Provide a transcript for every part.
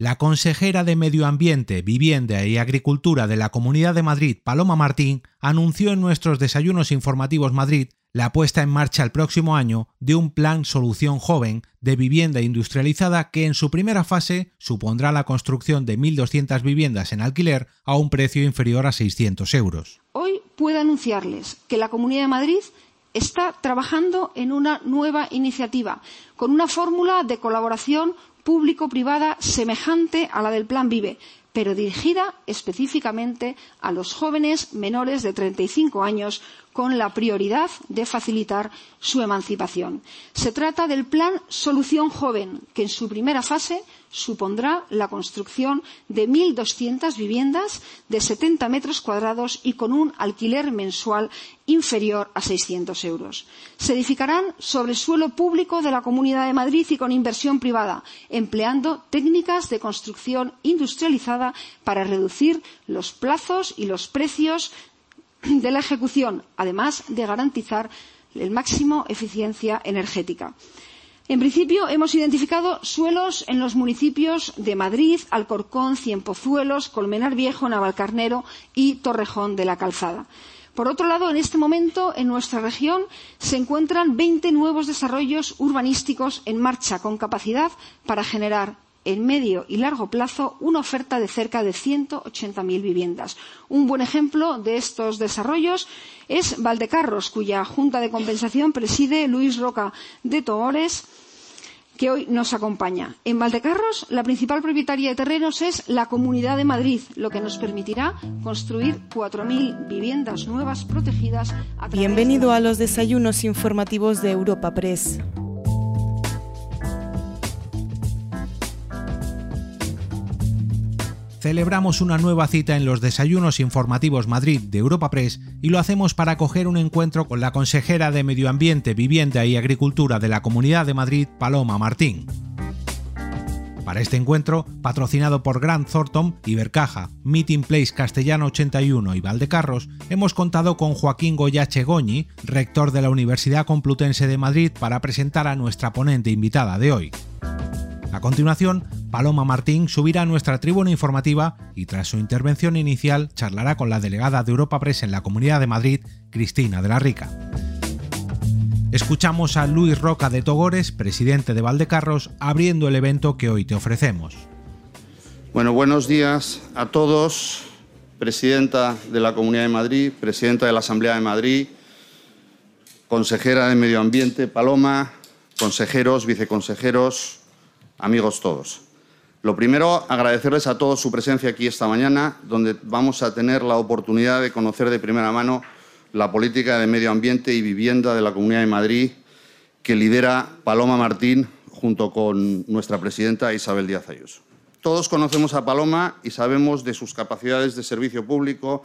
La consejera de Medio Ambiente, Vivienda y Agricultura de la Comunidad de Madrid, Paloma Martín, anunció en nuestros desayunos informativos Madrid la puesta en marcha el próximo año de un plan Solución Joven de vivienda industrializada que en su primera fase supondrá la construcción de 1.200 viviendas en alquiler a un precio inferior a 600 euros. Hoy puedo anunciarles que la Comunidad de Madrid está trabajando en una nueva iniciativa con una fórmula de colaboración público-privada semejante a la del Plan Vive, pero dirigida específicamente a los jóvenes menores de 35 años con la prioridad de facilitar su emancipación. Se trata del Plan Solución Joven, que en su primera fase supondrá la construcción de 1.200 viviendas de 70 metros cuadrados y con un alquiler mensual inferior a 600 euros. Se edificarán sobre suelo público de la Comunidad de Madrid y con inversión privada, empleando técnicas de construcción industrializada para reducir los plazos y los precios de la ejecución, además de garantizar el máximo eficiencia energética. En principio, hemos identificado suelos en los municipios de Madrid, Alcorcón, Cienpozuelos, Colmenar Viejo, Navalcarnero y Torrejón de la Calzada. Por otro lado, en este momento, en nuestra región se encuentran 20 nuevos desarrollos urbanísticos en marcha con capacidad para generar en medio y largo plazo una oferta de cerca de 180.000 viviendas. Un buen ejemplo de estos desarrollos es Valdecarros, cuya Junta de Compensación preside Luis Roca de Toores que hoy nos acompaña. En Valdecarros, la principal propietaria de terrenos es la Comunidad de Madrid, lo que nos permitirá construir 4.000 viviendas nuevas protegidas. A Bienvenido a los desayunos informativos de Europa Press. Celebramos una nueva cita en los desayunos informativos Madrid de Europa Press y lo hacemos para acoger un encuentro con la consejera de Medio Ambiente, Vivienda y Agricultura de la Comunidad de Madrid, Paloma Martín. Para este encuentro, patrocinado por Grant Thornton, Ibercaja, Meeting Place Castellano 81 y Valdecarros, hemos contado con Joaquín Goyache Goñi, rector de la Universidad Complutense de Madrid, para presentar a nuestra ponente invitada de hoy. A continuación, Paloma Martín subirá a nuestra tribuna informativa y tras su intervención inicial charlará con la delegada de Europa Press en la Comunidad de Madrid, Cristina de la Rica. Escuchamos a Luis Roca de Togores, presidente de Valdecarros, abriendo el evento que hoy te ofrecemos. Bueno, buenos días a todos. Presidenta de la Comunidad de Madrid, presidenta de la Asamblea de Madrid, consejera de Medio Ambiente, Paloma, consejeros, viceconsejeros, amigos todos. Lo primero, agradecerles a todos su presencia aquí esta mañana, donde vamos a tener la oportunidad de conocer de primera mano la política de medio ambiente y vivienda de la Comunidad de Madrid que lidera Paloma Martín junto con nuestra presidenta Isabel Díaz Ayuso. Todos conocemos a Paloma y sabemos de sus capacidades de servicio público,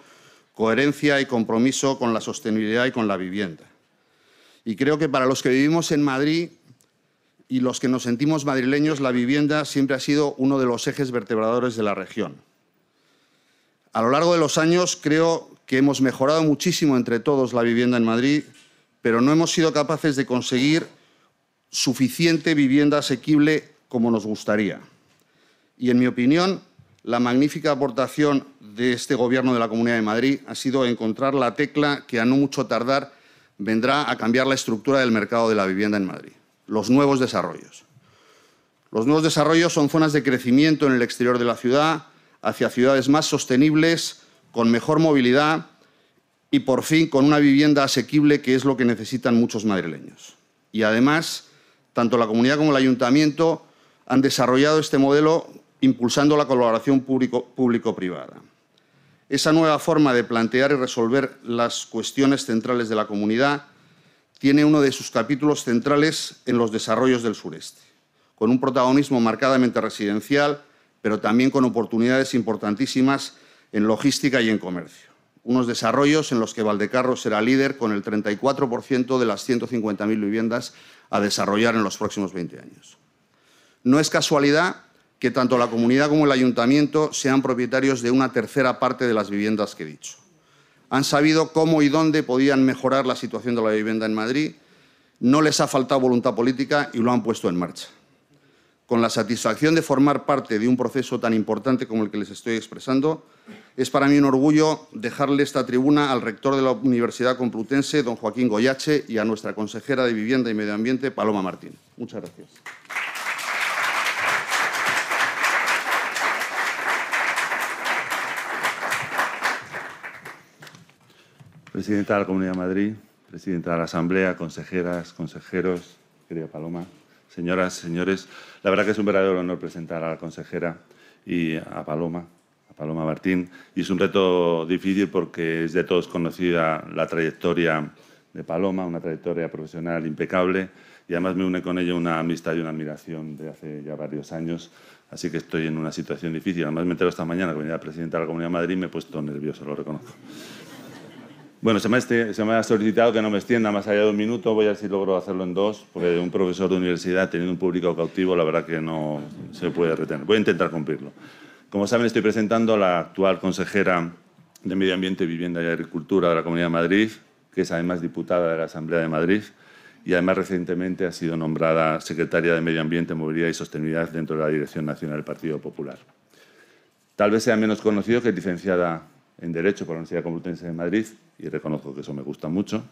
coherencia y compromiso con la sostenibilidad y con la vivienda. Y creo que para los que vivimos en Madrid y los que nos sentimos madrileños, la vivienda siempre ha sido uno de los ejes vertebradores de la región. A lo largo de los años creo que hemos mejorado muchísimo entre todos la vivienda en Madrid, pero no hemos sido capaces de conseguir suficiente vivienda asequible como nos gustaría. Y, en mi opinión, la magnífica aportación de este Gobierno de la Comunidad de Madrid ha sido encontrar la tecla que a no mucho tardar vendrá a cambiar la estructura del mercado de la vivienda en Madrid los nuevos desarrollos. Los nuevos desarrollos son zonas de crecimiento en el exterior de la ciudad, hacia ciudades más sostenibles, con mejor movilidad y, por fin, con una vivienda asequible, que es lo que necesitan muchos madrileños. Y, además, tanto la comunidad como el ayuntamiento han desarrollado este modelo impulsando la colaboración público-privada. Esa nueva forma de plantear y resolver las cuestiones centrales de la comunidad tiene uno de sus capítulos centrales en los desarrollos del sureste, con un protagonismo marcadamente residencial, pero también con oportunidades importantísimas en logística y en comercio. Unos desarrollos en los que Valdecarro será líder con el 34% de las 150.000 viviendas a desarrollar en los próximos 20 años. No es casualidad que tanto la comunidad como el ayuntamiento sean propietarios de una tercera parte de las viviendas que he dicho han sabido cómo y dónde podían mejorar la situación de la vivienda en Madrid, no les ha faltado voluntad política y lo han puesto en marcha. con la satisfacción de formar parte de un proceso tan importante como el que les estoy expresando, es para mí un orgullo dejarle esta tribuna al rector de la Universidad Complutense, don Joaquín Goyache, y a nuestra consejera de Vivienda y Medio Ambiente, Paloma Martín. Muchas gracias. Presidenta de la Comunidad de Madrid, Presidenta de la Asamblea, consejeras, consejeros, querida Paloma, señoras, señores, la verdad que es un verdadero honor presentar a la consejera y a Paloma, a Paloma Martín, y es un reto difícil porque es de todos conocida la trayectoria de Paloma, una trayectoria profesional impecable, y además me une con ella una amistad y una admiración de hace ya varios años, así que estoy en una situación difícil. Además me entero esta mañana que venía presidenta de la Comunidad de Madrid y me he puesto nervioso, lo reconozco. Bueno, se me, ha solicitado que no me extienda más allá de un minuto. Voy a ver si logro hacerlo en dos, porque un profesor de universidad teniendo un público cautivo, la verdad que no se puede retener. Voy a intentar cumplirlo. Como saben, estoy presentando a la actual consejera de Medio Ambiente, Vivienda y Agricultura de la Comunidad de Madrid, que es además diputada de la Asamblea de Madrid y además recientemente ha sido nombrada secretaria de Medio Ambiente, Movilidad y Sostenibilidad dentro de la Dirección Nacional del Partido Popular. Tal vez sea menos conocido que licenciada en Derecho por la Universidad Complutense de Madrid, y reconozco que eso me gusta mucho.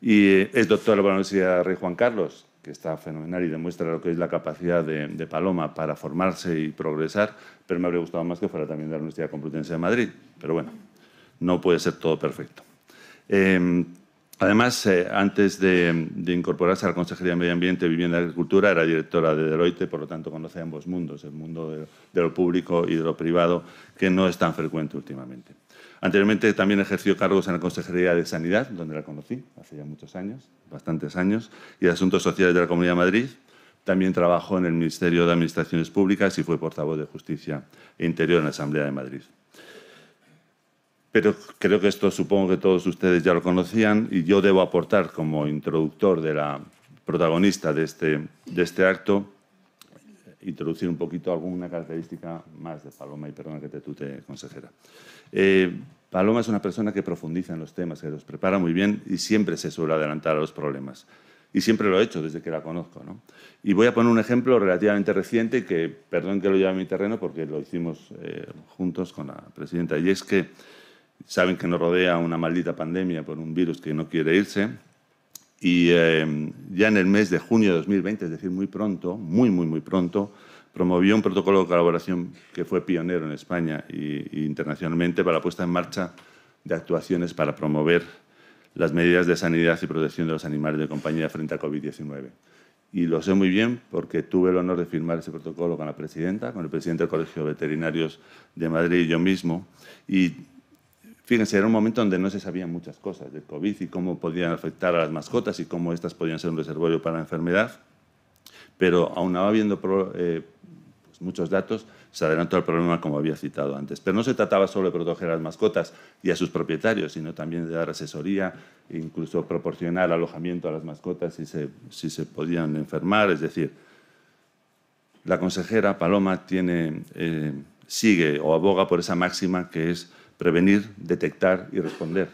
Y eh, es doctora por la Universidad Rey Juan Carlos, que está fenomenal y demuestra lo que es la capacidad de, Paloma para formarse y progresar, pero me habría gustado más que fuera también de la Universidad Complutense de Madrid. Pero bueno, no puede ser todo perfecto. Em, además, eh, antes de, incorporarse a la Consejería de Medio Ambiente, Vivienda y Agricultura, era directora de Deloitte, por lo tanto conoce ambos mundos, el mundo de, de lo público y de lo privado, que no es tan frecuente últimamente. Anteriormente también ejerció cargos en la Consejería de Sanidad, donde la conocí hace ya muchos años, bastantes años, y de Asuntos Sociales de la Comunidad de Madrid. También trabajó en el Ministerio de Administraciones Públicas y fue portavoz de Justicia e Interior en la Asamblea de Madrid. Pero creo que esto supongo que todos ustedes ya lo conocían y yo debo aportar como introductor de la protagonista de este, de este acto, introducir un poquito alguna característica más de Paloma y perdona que te tute, consejera. Eh, Paloma es una persona que profundiza en los temas, que los prepara muy bien y siempre se suele adelantar a los problemas. Y siempre lo he hecho desde que la conozco. Y voy a poner un ejemplo relativamente reciente que, perdón que lo lleve a mi terreno porque lo hicimos eh, juntos con la presidenta, y es que saben que nos rodea una maldita pandemia por un virus que no quiere irse. Y eh, ya en el mes de junio de 2020, es decir, muy pronto, muy, muy, muy pronto, promovió un protocolo de colaboración que fue pionero en España e internacionalmente para la puesta en marcha de actuaciones para promover las medidas de sanidad y protección de los animales de compañía frente a COVID-19. Y lo sé muy bien porque tuve el honor de firmar ese protocolo con la presidenta, con el presidente del Colegio de Veterinarios de Madrid y yo mismo. Y fíjense, era un momento donde no se sabían muchas cosas del COVID y cómo podían afectar a las mascotas y cómo estas podían ser un reservorio para la enfermedad. Pero aún habiendo eh, muchos datos, se adelantó al problema como había citado antes. Pero no se trataba solo de proteger a las mascotas y a sus propietarios, sino también de dar asesoría incluso proporcionar alojamiento a las mascotas si se, si se podían enfermar. Es decir, la consejera Paloma tiene, eh, sigue o aboga por esa máxima que es prevenir, detectar y responder.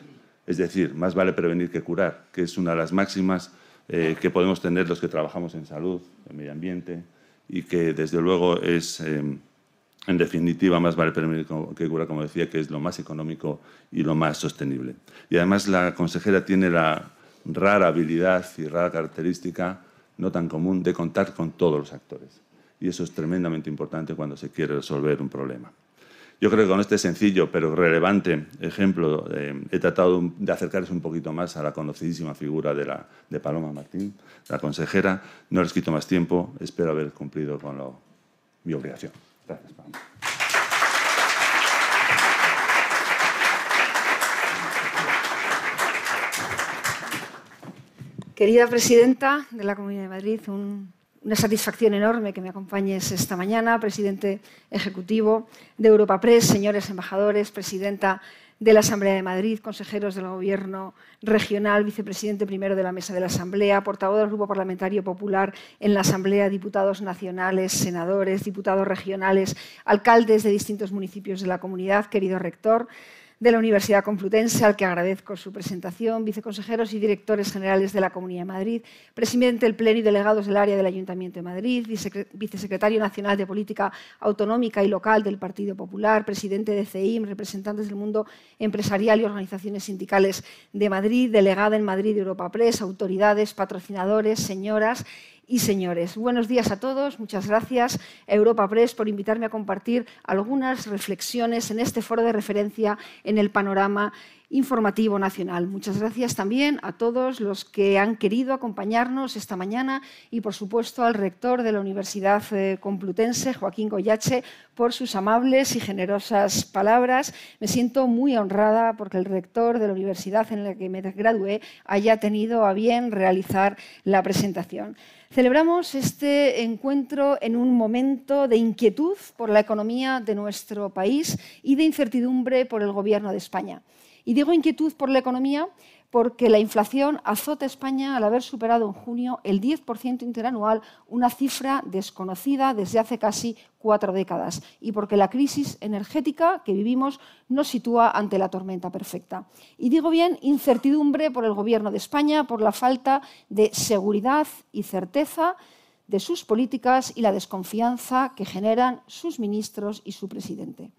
Es decir, más vale prevenir que curar, que es una de las máximas eh, que podemos tener los que trabajamos en salud, en medio ambiente, y que desde luego es, em, en definitiva, más vale prevenir que cura, como decía, que es lo más económico y lo más sostenible. Y además la consejera tiene la rara habilidad y rara característica, no tan común, de contar con todos los actores. Y eso es tremendamente importante cuando se quiere resolver un problema. Yo creo que con este sencillo pero relevante ejemplo eh, he tratado de acercarse un poquito más a la conocidísima figura de, la, de Paloma Martín, la consejera. No les quito más tiempo, espero haber cumplido con mi obligación. Gracias, Paloma. Querida presidenta de la Comunidad de Madrid, un una satisfacción enorme que me acompañes esta mañana, presidente ejecutivo de Europa Press, señores embajadores, presidenta de la Asamblea de Madrid, consejeros del Gobierno regional, vicepresidente primero de la Mesa de la Asamblea, portavoz del Grupo Parlamentario Popular en la Asamblea, diputados nacionales, senadores, diputados regionales, alcaldes de distintos municipios de la comunidad, querido rector, de la Universidad Complutense, al que agradezco su presentación, viceconsejeros y directores generales de la Comunidad de Madrid, presidente del Pleno y delegados del área del Ayuntamiento de Madrid, vicesecretario nacional de Política Autonómica y Local del Partido Popular, presidente de CEIM, representantes del mundo empresarial y organizaciones sindicales de Madrid, delegada en Madrid de Europa Press, autoridades, patrocinadores, señoras y señores. Buenos días a todos. Muchas gracias Europa Press por invitarme a compartir algunas reflexiones en este foro de referencia en el panorama informativo nacional. Muchas gracias también a todos los que han querido acompañarnos esta mañana y, por supuesto, al rector de la Universidad eh, Complutense, Joaquín Goyache, por sus amables y generosas palabras. Me siento muy honrada porque el rector de la universidad en la que me gradué haya tenido a bien realizar la presentación. Celebramos este encuentro en un momento de inquietud por la economía de nuestro país y de incertidumbre por el Gobierno de España. Y digo inquietud por la economía porque la inflación azota a España al haber superado en junio el 10% interanual, una cifra desconocida desde hace casi cuatro décadas, y porque la crisis energética que vivimos nos sitúa ante la tormenta perfecta. Y digo bien incertidumbre por el Gobierno de España, por la falta de seguridad y certeza de sus políticas y la desconfianza que generan sus ministros y su presidente.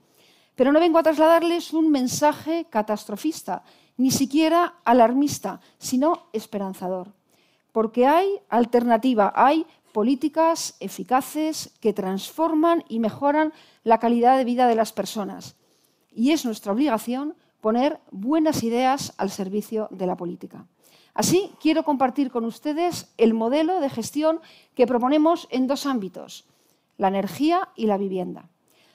Pero no vengo a trasladarles un mensaje catastrofista, ni siquiera alarmista, sino esperanzador. Porque hay alternativa, hay políticas eficaces que transforman y mejoran la calidad de vida de las personas. Y es nuestra obligación poner buenas ideas al servicio de la política. Así, quiero compartir con ustedes el modelo de gestión que proponemos en dos ámbitos, la energía y la vivienda.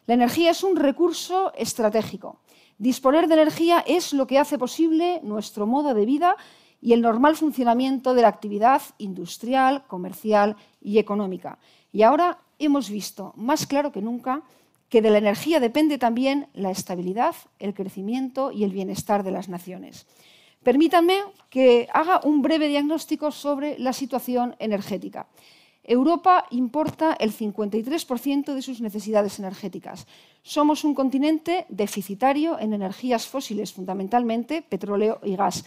La energía es un recurso estratégico. Disponer de energía es lo que hace posible nuestro modo de vida y el normal funcionamiento de la actividad industrial, comercial y económica. Y ahora hemos visto más claro que nunca que de la energía depende también la estabilidad, el crecimiento y el bienestar de las naciones. Permítanme que haga un breve diagnóstico sobre la situación energética. Europa importa el 53% de sus necesidades energéticas. Somos un continente deficitario en energías fósiles, fundamentalmente petróleo y gas.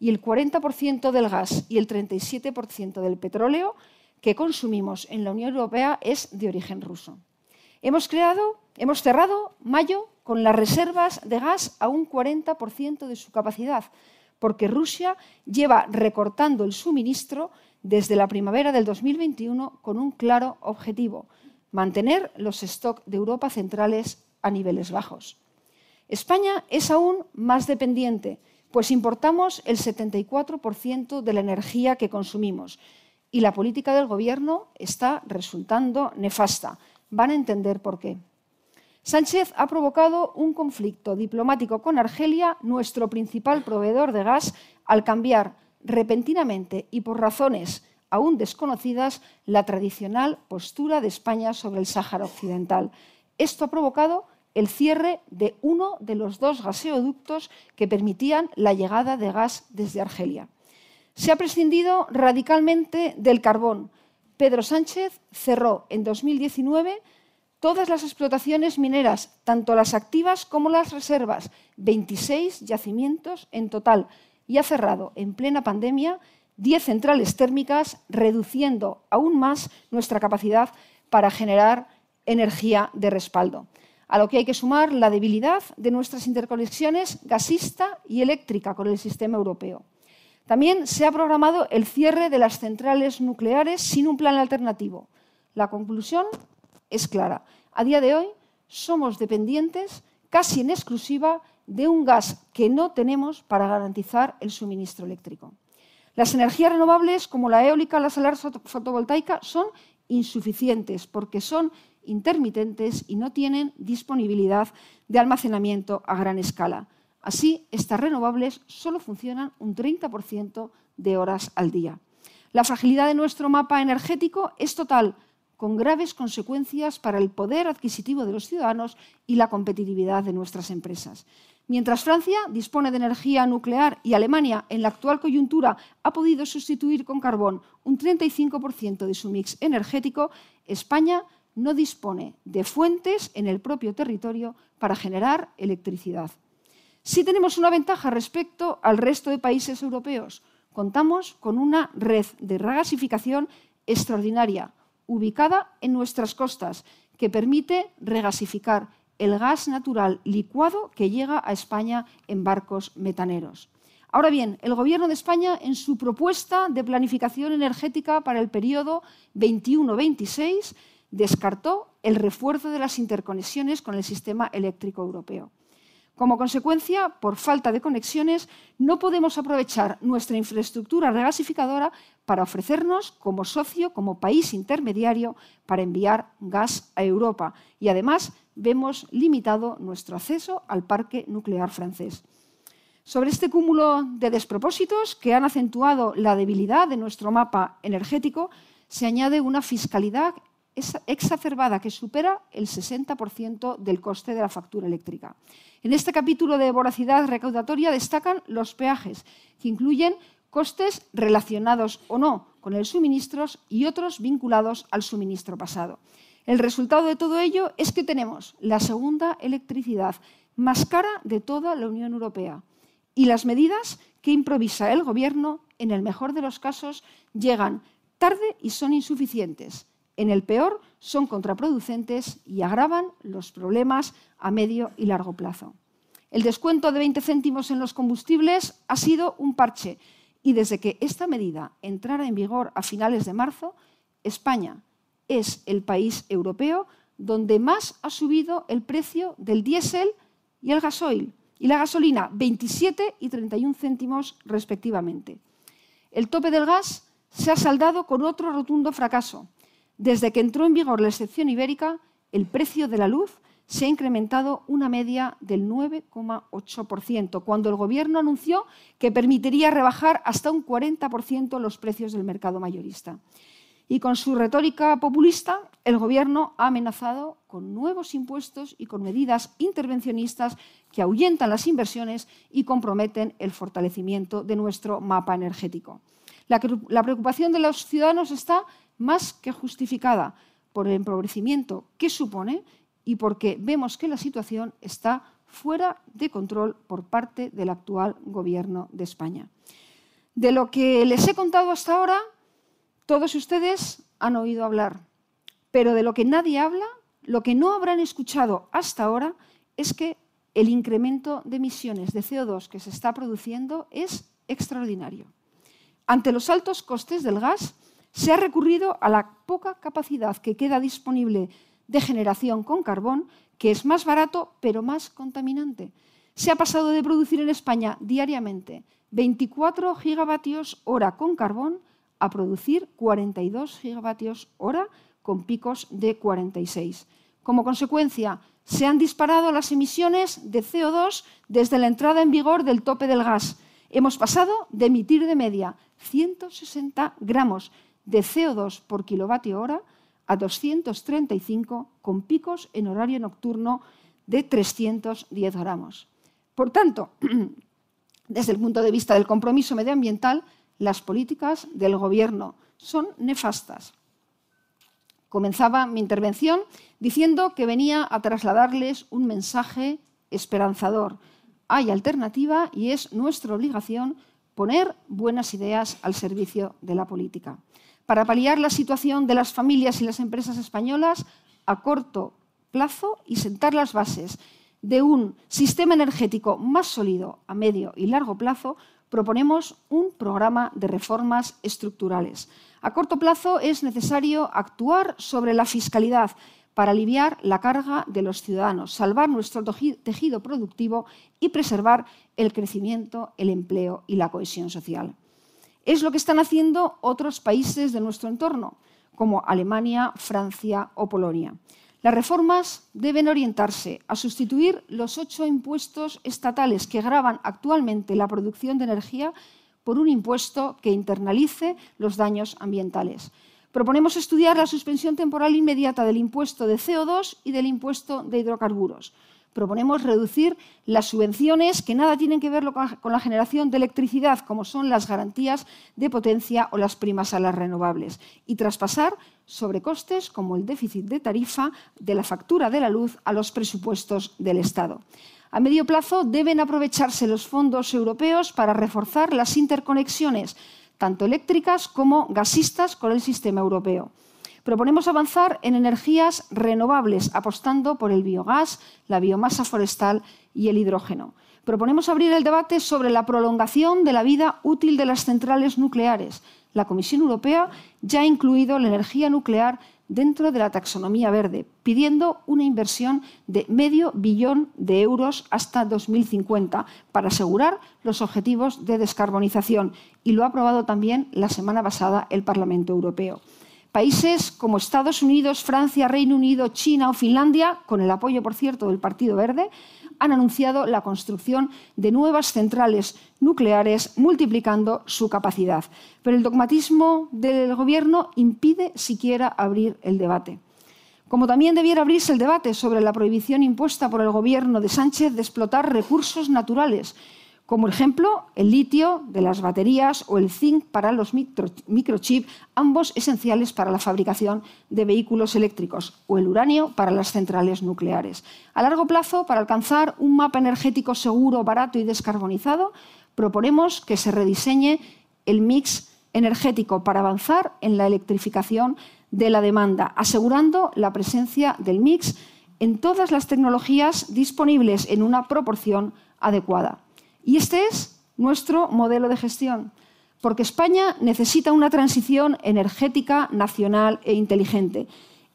Y el 40% del gas y el 37% del petróleo que consumimos en la Unión Europea es de origen ruso. Hemos creado, hemos cerrado mayo con las reservas de gas a un 40% de su capacidad, porque Rusia lleva recortando el suministro desde la primavera del 2021 con un claro objetivo, mantener los stocks de Europa centrales a niveles bajos. España es aún más dependiente, pues importamos el 74% de la energía que consumimos y la política del Gobierno está resultando nefasta. Van a entender por qué. Sánchez ha provocado un conflicto diplomático con Argelia, nuestro principal proveedor de gas, al cambiar repentinamente y por razones aún desconocidas la tradicional postura de España sobre el Sáhara Occidental. Esto ha provocado el cierre de uno de los dos gaseoductos que permitían la llegada de gas desde Argelia. Se ha prescindido radicalmente del carbón. Pedro Sánchez cerró en 2019 todas las explotaciones mineras, tanto las activas como las reservas, 26 yacimientos en total, y ha cerrado en plena pandemia 10 centrales térmicas, reduciendo aún más nuestra capacidad para generar energía de respaldo. A lo que hay que sumar la debilidad de nuestras interconexiones gasista y eléctrica con el sistema europeo. También se ha programado el cierre de las centrales nucleares sin un plan alternativo. La conclusión es clara. A día de hoy somos dependientes casi en exclusiva de un gas que no tenemos para garantizar el suministro eléctrico. Las energías renovables, como la eólica la solar fotovoltaica, son insuficientes porque son intermitentes y no tienen disponibilidad de almacenamiento a gran escala. Así, estas renovables solo funcionan un 30% de horas al día. La fragilidad de nuestro mapa energético es total, con graves consecuencias para el poder adquisitivo de los ciudadanos y la competitividad de nuestras empresas. Mientras Francia dispone de energía nuclear y Alemania, en la actual coyuntura, ha podido sustituir con carbón un 35% de su mix energético, España no dispone de fuentes en el propio territorio para generar electricidad. Sí tenemos una ventaja respecto al resto de países europeos. Contamos con una red de regasificación extraordinaria, ubicada en nuestras costas, que permite regasificar el gas natural licuado que llega a España en barcos metaneros. Ahora bien, el Gobierno de España, en su propuesta de planificación energética para el periodo 21-26, descartó el refuerzo de las interconexiones con el sistema eléctrico europeo. Como consecuencia, por falta de conexiones, no podemos aprovechar nuestra infraestructura regasificadora para ofrecernos como socio, como país intermediario, para enviar gas a Europa. Y además vemos limitado nuestro acceso al parque nuclear francés. Sobre este cúmulo de despropósitos que han acentuado la debilidad de nuestro mapa energético, se añade una fiscalidad exacerbada que supera el 60% del coste de la factura eléctrica. En este capítulo de voracidad recaudatoria destacan los peajes, que incluyen costes relacionados o no con el suministro y otros vinculados al suministro pasado. El resultado de todo ello es que tenemos la segunda electricidad más cara de toda la Unión Europea y las medidas que improvisa el Gobierno, en el mejor de los casos, llegan tarde y son insuficientes. En el peor, son contraproducentes y agravan los problemas a medio y largo plazo. El descuento de 20 céntimos en los combustibles ha sido un parche y desde que esta medida entrara en vigor a finales de marzo, España es el país europeo donde más ha subido el precio del diésel y el gasoil, y la gasolina 27 y 31 céntimos respectivamente. El tope del gas se ha saldado con otro rotundo fracaso. Desde que entró en vigor la excepción ibérica, el precio de la luz se ha incrementado una media del 9,8%, cuando el Gobierno anunció que permitiría rebajar hasta un 40% los precios del mercado mayorista. Y con su retórica populista, el Gobierno ha amenazado con nuevos impuestos y con medidas intervencionistas que ahuyentan las inversiones y comprometen el fortalecimiento de nuestro mapa energético. La, preocupación de los ciudadanos está más que justificada por el empobrecimiento que supone y porque vemos que la situación está fuera de control por parte del actual Gobierno de España. De lo que les he contado hasta ahora, todos ustedes han oído hablar, pero de lo que nadie habla, lo que no habrán escuchado hasta ahora, es que el incremento de emisiones de CO2 que se está produciendo es extraordinario. Ante los altos costes del gas, se ha recurrido a la poca capacidad que queda disponible de generación con carbón, que es más barato pero más contaminante. Se ha pasado de producir en España diariamente 24 gigavatios hora con carbón a producir 42 gigavatios hora con picos de 46. Como consecuencia, se han disparado las emisiones de CO2 desde la entrada en vigor del tope del gas. Hemos pasado de emitir de media 160 gramos de CO2 por kilovatio hora a 235 con picos en horario nocturno de 310 gramos. Por tanto, desde el punto de vista del compromiso medioambiental, las políticas del Gobierno son nefastas. Comenzaba mi intervención diciendo que venía a trasladarles un mensaje esperanzador. Hay alternativa y es nuestra obligación poner buenas ideas al servicio de la política. Para paliar la situación de las familias y las empresas españolas a corto plazo y sentar las bases de un sistema energético más sólido a medio y largo plazo, proponemos un programa de reformas estructurales. A corto plazo es necesario actuar sobre la fiscalidad para aliviar la carga de los ciudadanos, salvar nuestro tejido productivo y preservar el crecimiento, el empleo y la cohesión social. Es lo que están haciendo otros países de nuestro entorno, como Alemania, Francia o Polonia. Las reformas deben orientarse a sustituir los ocho impuestos estatales que graban actualmente la producción de energía por un impuesto que internalice los daños ambientales. Proponemos estudiar la suspensión temporal inmediata del impuesto de CO2 y del impuesto de hidrocarburos. Proponemos reducir las subvenciones que nada tienen que ver con la generación de electricidad, como son las garantías de potencia o las primas a las renovables, y traspasar sobrecostes como el déficit de tarifa de la factura de la luz a los presupuestos del Estado. A medio plazo deben aprovecharse los fondos europeos para reforzar las interconexiones, tanto eléctricas como gasistas, con el sistema europeo. Proponemos avanzar en energías renovables, apostando por el biogás, la biomasa forestal y el hidrógeno. Proponemos abrir el debate sobre la prolongación de la vida útil de las centrales nucleares. La Comisión Europea ya ha incluido la energía nuclear dentro de la taxonomía verde, pidiendo una inversión de medio billón de euros hasta 2050 para asegurar los objetivos de descarbonización. Y lo ha aprobado también la semana pasada el Parlamento Europeo. Países como Estados Unidos, Francia, Reino Unido, China o Finlandia, con el apoyo, por cierto, del Partido Verde, han anunciado la construcción de nuevas centrales nucleares, multiplicando su capacidad. Pero el dogmatismo del Gobierno impide siquiera abrir el debate. Como también debiera abrirse el debate sobre la prohibición impuesta por el Gobierno de Sánchez de explotar recursos naturales como ejemplo el litio de las baterías o el zinc para los microchips, ambos esenciales para la fabricación de vehículos eléctricos, o el uranio para las centrales nucleares. A largo plazo, para alcanzar un mapa energético seguro, barato y descarbonizado, proponemos que se rediseñe el mix energético para avanzar en la electrificación de la demanda, asegurando la presencia del mix en todas las tecnologías disponibles en una proporción adecuada. Y este es nuestro modelo de gestión, porque España necesita una transición energética nacional e inteligente.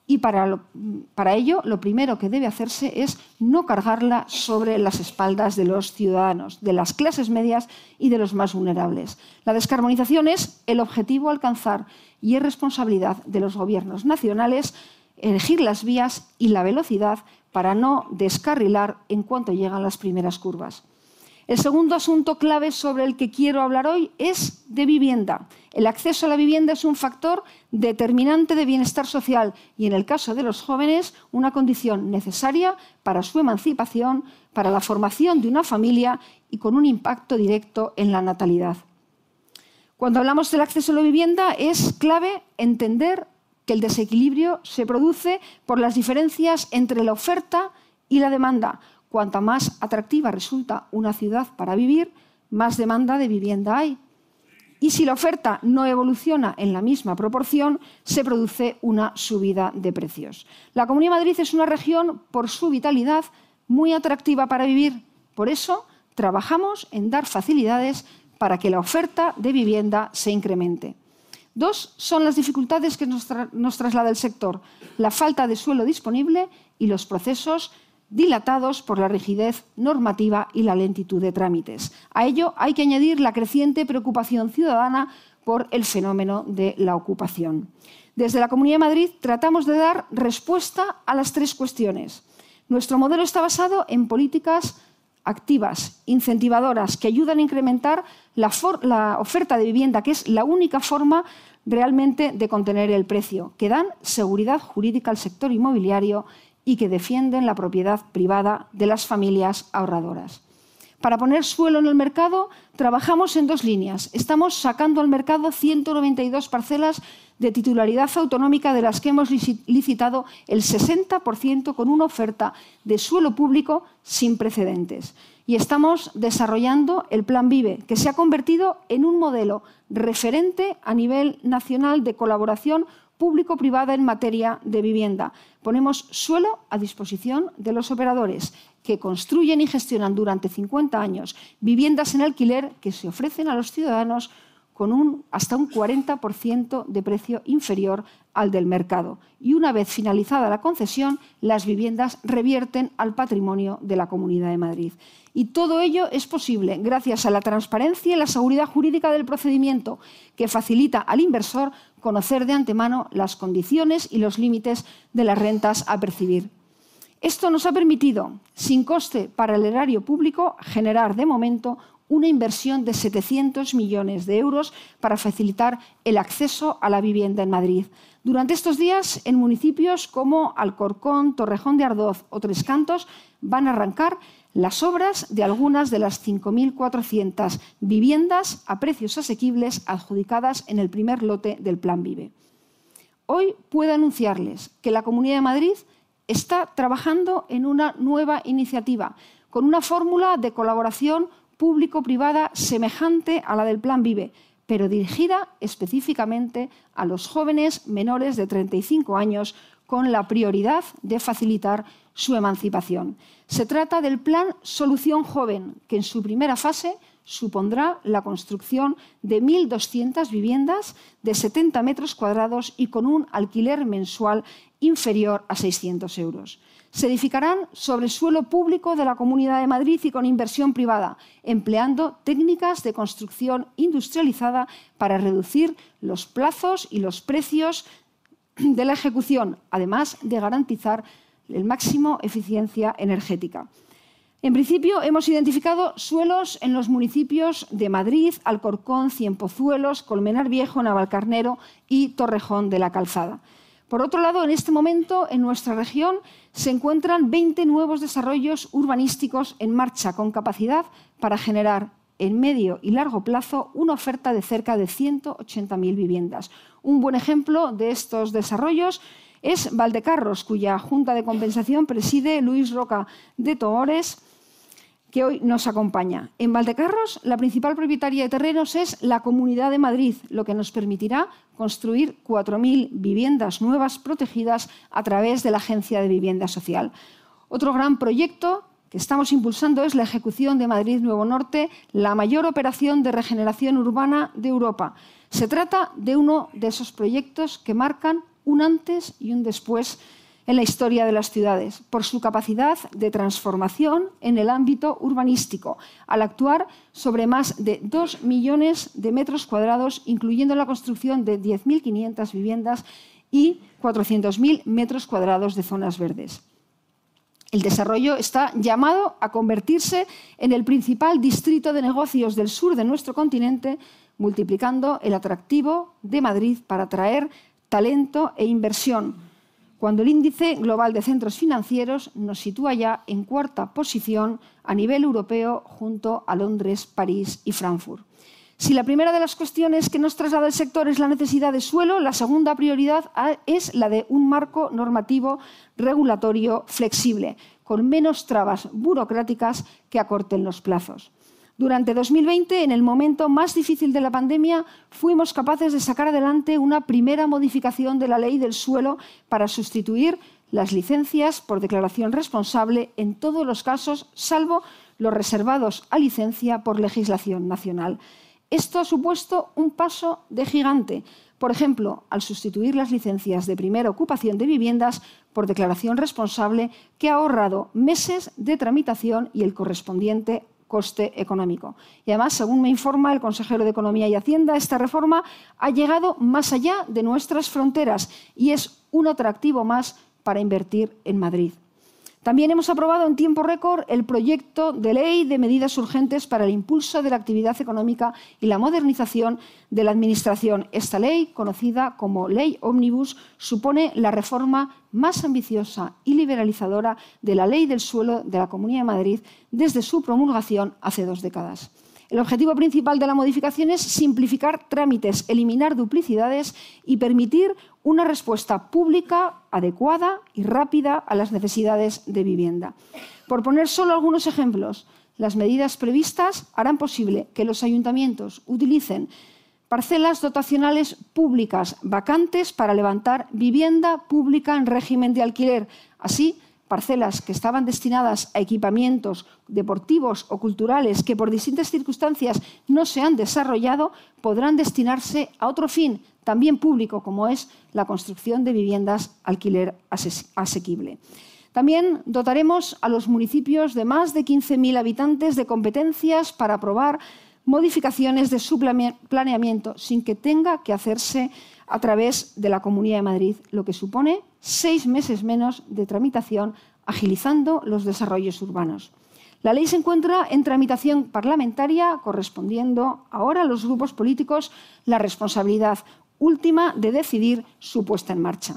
Y para, ello, lo primero que debe hacerse es no cargarla sobre las espaldas de los ciudadanos, de las clases medias y de los más vulnerables. La descarbonización es el objetivo a alcanzar y es responsabilidad de los gobiernos nacionales elegir las vías y la velocidad para no descarrilar en cuanto llegan las primeras curvas. El segundo asunto clave sobre el que quiero hablar hoy es de vivienda. El acceso a la vivienda es un factor determinante de bienestar social y, en el caso de los jóvenes, una condición necesaria para su emancipación, para la formación de una familia y con un impacto directo en la natalidad. Cuando hablamos del acceso a la vivienda es clave entender que el desequilibrio se produce por las diferencias entre la oferta y la demanda, Cuanta más atractiva resulta una ciudad para vivir, más demanda de vivienda hay. Y si la oferta no evoluciona en la misma proporción, se produce una subida de precios. La Comunidad de Madrid es una región, por su vitalidad, muy atractiva para vivir. Por eso, trabajamos en dar facilidades para que la oferta de vivienda se incremente. Dos son las dificultades que nos, nos traslada el sector, la falta de suelo disponible y los procesos dilatados por la rigidez normativa y la lentitud de trámites. A ello hay que añadir la creciente preocupación ciudadana por el fenómeno de la ocupación. Desde la Comunidad de Madrid tratamos de dar respuesta a las tres cuestiones. Nuestro modelo está basado en políticas activas, incentivadoras, que ayudan a incrementar la, la, oferta de vivienda, que es la única forma realmente de contener el precio, que dan seguridad jurídica al sector inmobiliario y que defienden la propiedad privada de las familias ahorradoras. Para poner suelo en el mercado, trabajamos en dos líneas. Estamos sacando al mercado 192 parcelas de titularidad autonómica de las que hemos licitado el 60% con una oferta de suelo público sin precedentes. Y estamos desarrollando el Plan Vive, que se ha convertido en un modelo referente a nivel nacional de colaboración público-privada en materia de vivienda. Ponemos suelo a disposición de los operadores que construyen y gestionan durante 50 años viviendas en alquiler que se ofrecen a los ciudadanos con un, hasta un 40% de precio inferior al del mercado. Y una vez finalizada la concesión, las viviendas revierten al patrimonio de la Comunidad de Madrid. Y todo ello es posible gracias a la transparencia y la seguridad jurídica del procedimiento, que facilita al inversor conocer de antemano las condiciones y los límites de las rentas a percibir. Esto nos ha permitido, sin coste para el erario público, generar de momento una inversión de 700 millones de euros para facilitar el acceso a la vivienda en Madrid. Durante estos días, en municipios como Alcorcón, Torrejón de Ardoz o Tres Cantos, van a arrancar las obras de algunas de las 5.400 viviendas a precios asequibles adjudicadas en el primer lote del Plan Vive. Hoy puedo anunciarles que la Comunidad de Madrid está trabajando en una nueva iniciativa con una fórmula de colaboración público-privada semejante a la del Plan Vive, pero dirigida específicamente a los jóvenes menores de 35 años con la prioridad de facilitar su emancipación. Se trata del Plan Solución Joven, que en su primera fase supondrá la construcción de 1.200 viviendas de 70 metros cuadrados y con un alquiler mensual inferior a 600 euros. Se edificarán sobre suelo público de la Comunidad de Madrid y con inversión privada, empleando técnicas de construcción industrializada para reducir los plazos y los precios de la ejecución, además de garantizar el máximo eficiencia energética. En principio, hemos identificado suelos en los municipios de Madrid, Alcorcón, Cienpozuelos, Colmenar Viejo, Navalcarnero y Torrejón de la Calzada. Por otro lado, en este momento, en nuestra región se encuentran 20 nuevos desarrollos urbanísticos en marcha con capacidad para generar en medio y largo plazo una oferta de cerca de 180.000 viviendas. Un buen ejemplo de estos desarrollos es Valdecarros, cuya Junta de Compensación preside Luis Roca de Toores, que hoy nos acompaña. En Valdecarros, la principal propietaria de terrenos es la Comunidad de Madrid, lo que nos permitirá construir 4.000 viviendas nuevas protegidas a través de la Agencia de Vivienda Social. Otro gran proyecto que estamos impulsando es la ejecución de Madrid Nuevo Norte, la mayor operación de regeneración urbana de Europa. Se trata de uno de esos proyectos que marcan un antes y un después en la historia de las ciudades, por su capacidad de transformación en el ámbito urbanístico, al actuar sobre más de 2 millones de metros cuadrados, incluyendo la construcción de 10.500 viviendas y 400.000 metros cuadrados de zonas verdes. El desarrollo está llamado a convertirse en el principal distrito de negocios del sur de nuestro continente, multiplicando el atractivo de Madrid para atraer talento e inversión, cuando el índice global de centros financieros nos sitúa ya en cuarta posición a nivel europeo junto a Londres, París y Frankfurt. Si la primera de las cuestiones que nos traslada el sector es la necesidad de suelo, la segunda prioridad es la de un marco normativo regulatorio flexible, con menos trabas burocráticas que acorten los plazos. Durante 2020, en el momento más difícil de la pandemia, fuimos capaces de sacar adelante una primera modificación de la ley del suelo para sustituir las licencias por declaración responsable en todos los casos, salvo los reservados a licencia por legislación nacional. Esto ha supuesto un paso de gigante. Por ejemplo, al sustituir las licencias de primera ocupación de viviendas por declaración responsable, que ha ahorrado meses de tramitación y el correspondiente coste económico. Y además, según me informa el consejero de Economía y Hacienda, esta reforma ha llegado más allá de nuestras fronteras y es un atractivo más para invertir en Madrid. También hemos aprobado en tiempo récord el proyecto de ley de medidas urgentes para el impulso de la actividad económica y la modernización de la Administración. Esta ley, conocida como Ley Omnibus, supone la reforma más ambiciosa y liberalizadora de la ley del suelo de la Comunidad de Madrid desde su promulgación hace dos décadas. El objetivo principal de la modificación es simplificar trámites, eliminar duplicidades y permitir una respuesta pública adecuada y rápida a las necesidades de vivienda. Por poner solo algunos ejemplos, las medidas previstas harán posible que los ayuntamientos utilicen parcelas dotacionales públicas vacantes para levantar vivienda pública en régimen de alquiler. Así, parcelas que estaban destinadas a equipamientos deportivos o culturales que por distintas circunstancias no se han desarrollado, podrán destinarse a otro fin, también público, como es la construcción de viviendas alquiler asequible. También dotaremos a los municipios de más de 15.000 habitantes de competencias para aprobar modificaciones de su planeamiento sin que tenga que hacerse a través de la Comunidad de Madrid, lo que supone seis meses menos de tramitación, agilizando los desarrollos urbanos. La ley se encuentra en tramitación parlamentaria, correspondiendo ahora a los grupos políticos la responsabilidad última de decidir su puesta en marcha.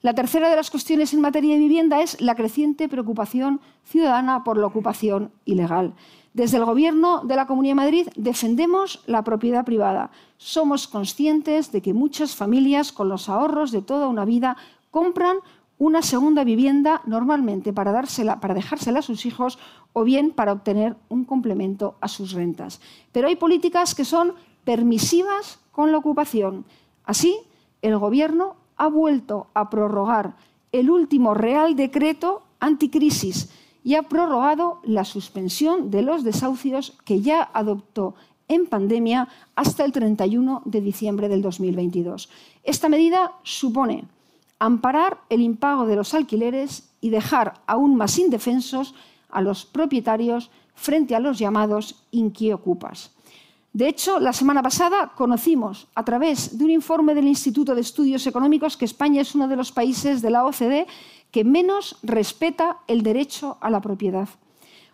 La tercera de las cuestiones en materia de vivienda es la creciente preocupación ciudadana por la ocupación ilegal. Desde el Gobierno de la Comunidad de Madrid defendemos la propiedad privada. Somos conscientes de que muchas familias, con los ahorros de toda una vida, compran una segunda vivienda normalmente para, dársela, para dejársela a sus hijos o bien para obtener un complemento a sus rentas. Pero hay políticas que son permisivas con la ocupación. Así, el Gobierno ha vuelto a prorrogar el último Real Decreto anticrisis y ha prorrogado la suspensión de los desahucios que ya adoptó en pandemia hasta el 31 de diciembre del 2022. Esta medida supone amparar el impago de los alquileres y dejar aún más indefensos a los propietarios frente a los llamados inquiocupas. De hecho, la semana pasada conocimos, a través de un informe del Instituto de Estudios Económicos, que España es uno de los países de la OCDE que menos respeta el derecho a la propiedad.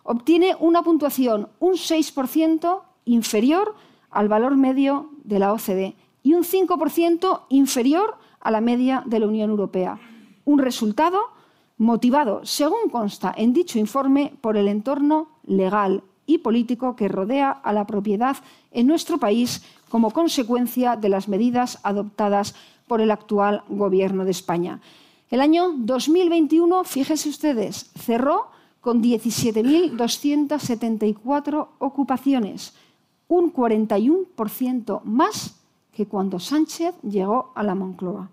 Obtiene una puntuación un 6% inferior al valor medio de la OCDE y un 5% inferior a la media de la Unión Europea. Un resultado motivado, según consta en dicho informe, por el entorno legal y político que rodea a la propiedad en nuestro país como consecuencia de las medidas adoptadas por el actual Gobierno de España. El año 2021, fíjense ustedes, cerró con 17.274 ocupaciones, un 41% más que cuando Sánchez llegó a la Moncloa.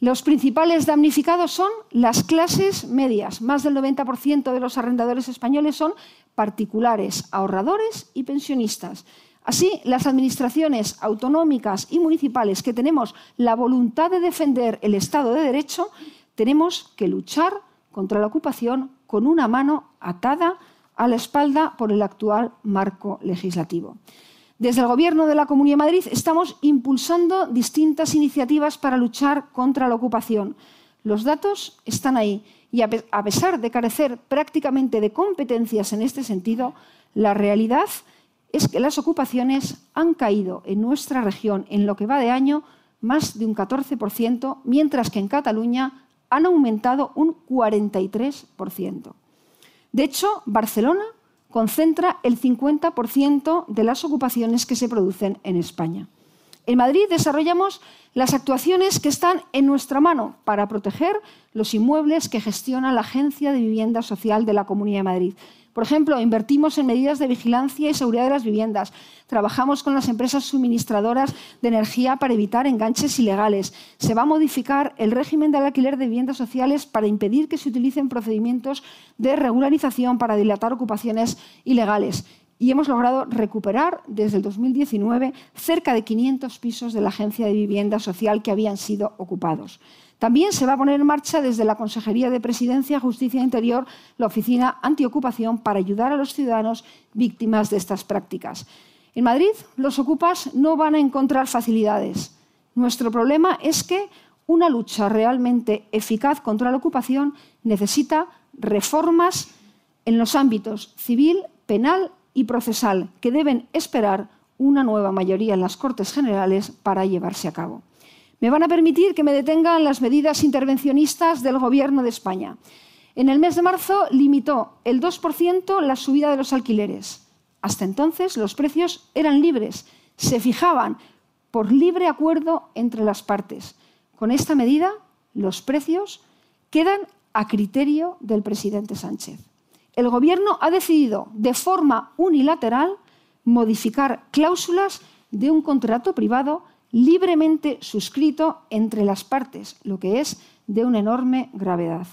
Los principales damnificados son las clases medias. Más del 90% de los arrendadores españoles son particulares, ahorradores y pensionistas. Así, las administraciones autonómicas y municipales que tenemos la voluntad de defender el Estado de Derecho, tenemos que luchar contra la ocupación con una mano atada a la espalda por el actual marco legislativo. Desde el Gobierno de la Comunidad de Madrid estamos impulsando distintas iniciativas para luchar contra la ocupación. Los datos están ahí y a pesar de carecer prácticamente de competencias en este sentido, la realidad es que las ocupaciones han caído en nuestra región en lo que va de año más de un 14%, mientras que en Cataluña han aumentado un 43%. De hecho, Barcelona concentra el 50% de las ocupaciones que se producen en España. En Madrid desarrollamos las actuaciones que están en nuestra mano para proteger los inmuebles que gestiona la Agencia de Vivienda Social de la Comunidad de Madrid. Por ejemplo, invertimos en medidas de vigilancia y seguridad de las viviendas. Trabajamos con las empresas suministradoras de energía para evitar enganches ilegales. Se va a modificar el régimen del alquiler de viviendas sociales para impedir que se utilicen procedimientos de regularización para dilatar ocupaciones ilegales. Y hemos logrado recuperar desde el 2019 cerca de 500 pisos de la Agencia de Vivienda Social que habían sido ocupados. También se va a poner en marcha desde la Consejería de Presidencia, Justicia e Interior la Oficina Antiocupación para ayudar a los ciudadanos víctimas de estas prácticas. En Madrid, los ocupas no van a encontrar facilidades. Nuestro problema es que una lucha realmente eficaz contra la ocupación necesita reformas en los ámbitos civil, penal y procesal, que deben esperar una nueva mayoría en las Cortes Generales para llevarse a cabo. Me van a permitir que me detengan las medidas intervencionistas del Gobierno de España. En el mes de marzo limitó el 2% la subida de los alquileres. Hasta entonces los precios eran libres, se fijaban por libre acuerdo entre las partes. Con esta medida, los precios quedan a criterio del presidente Sánchez. El Gobierno ha decidido de forma unilateral modificar cláusulas de un contrato privado libremente suscrito entre las partes, lo que es de una enorme gravedad.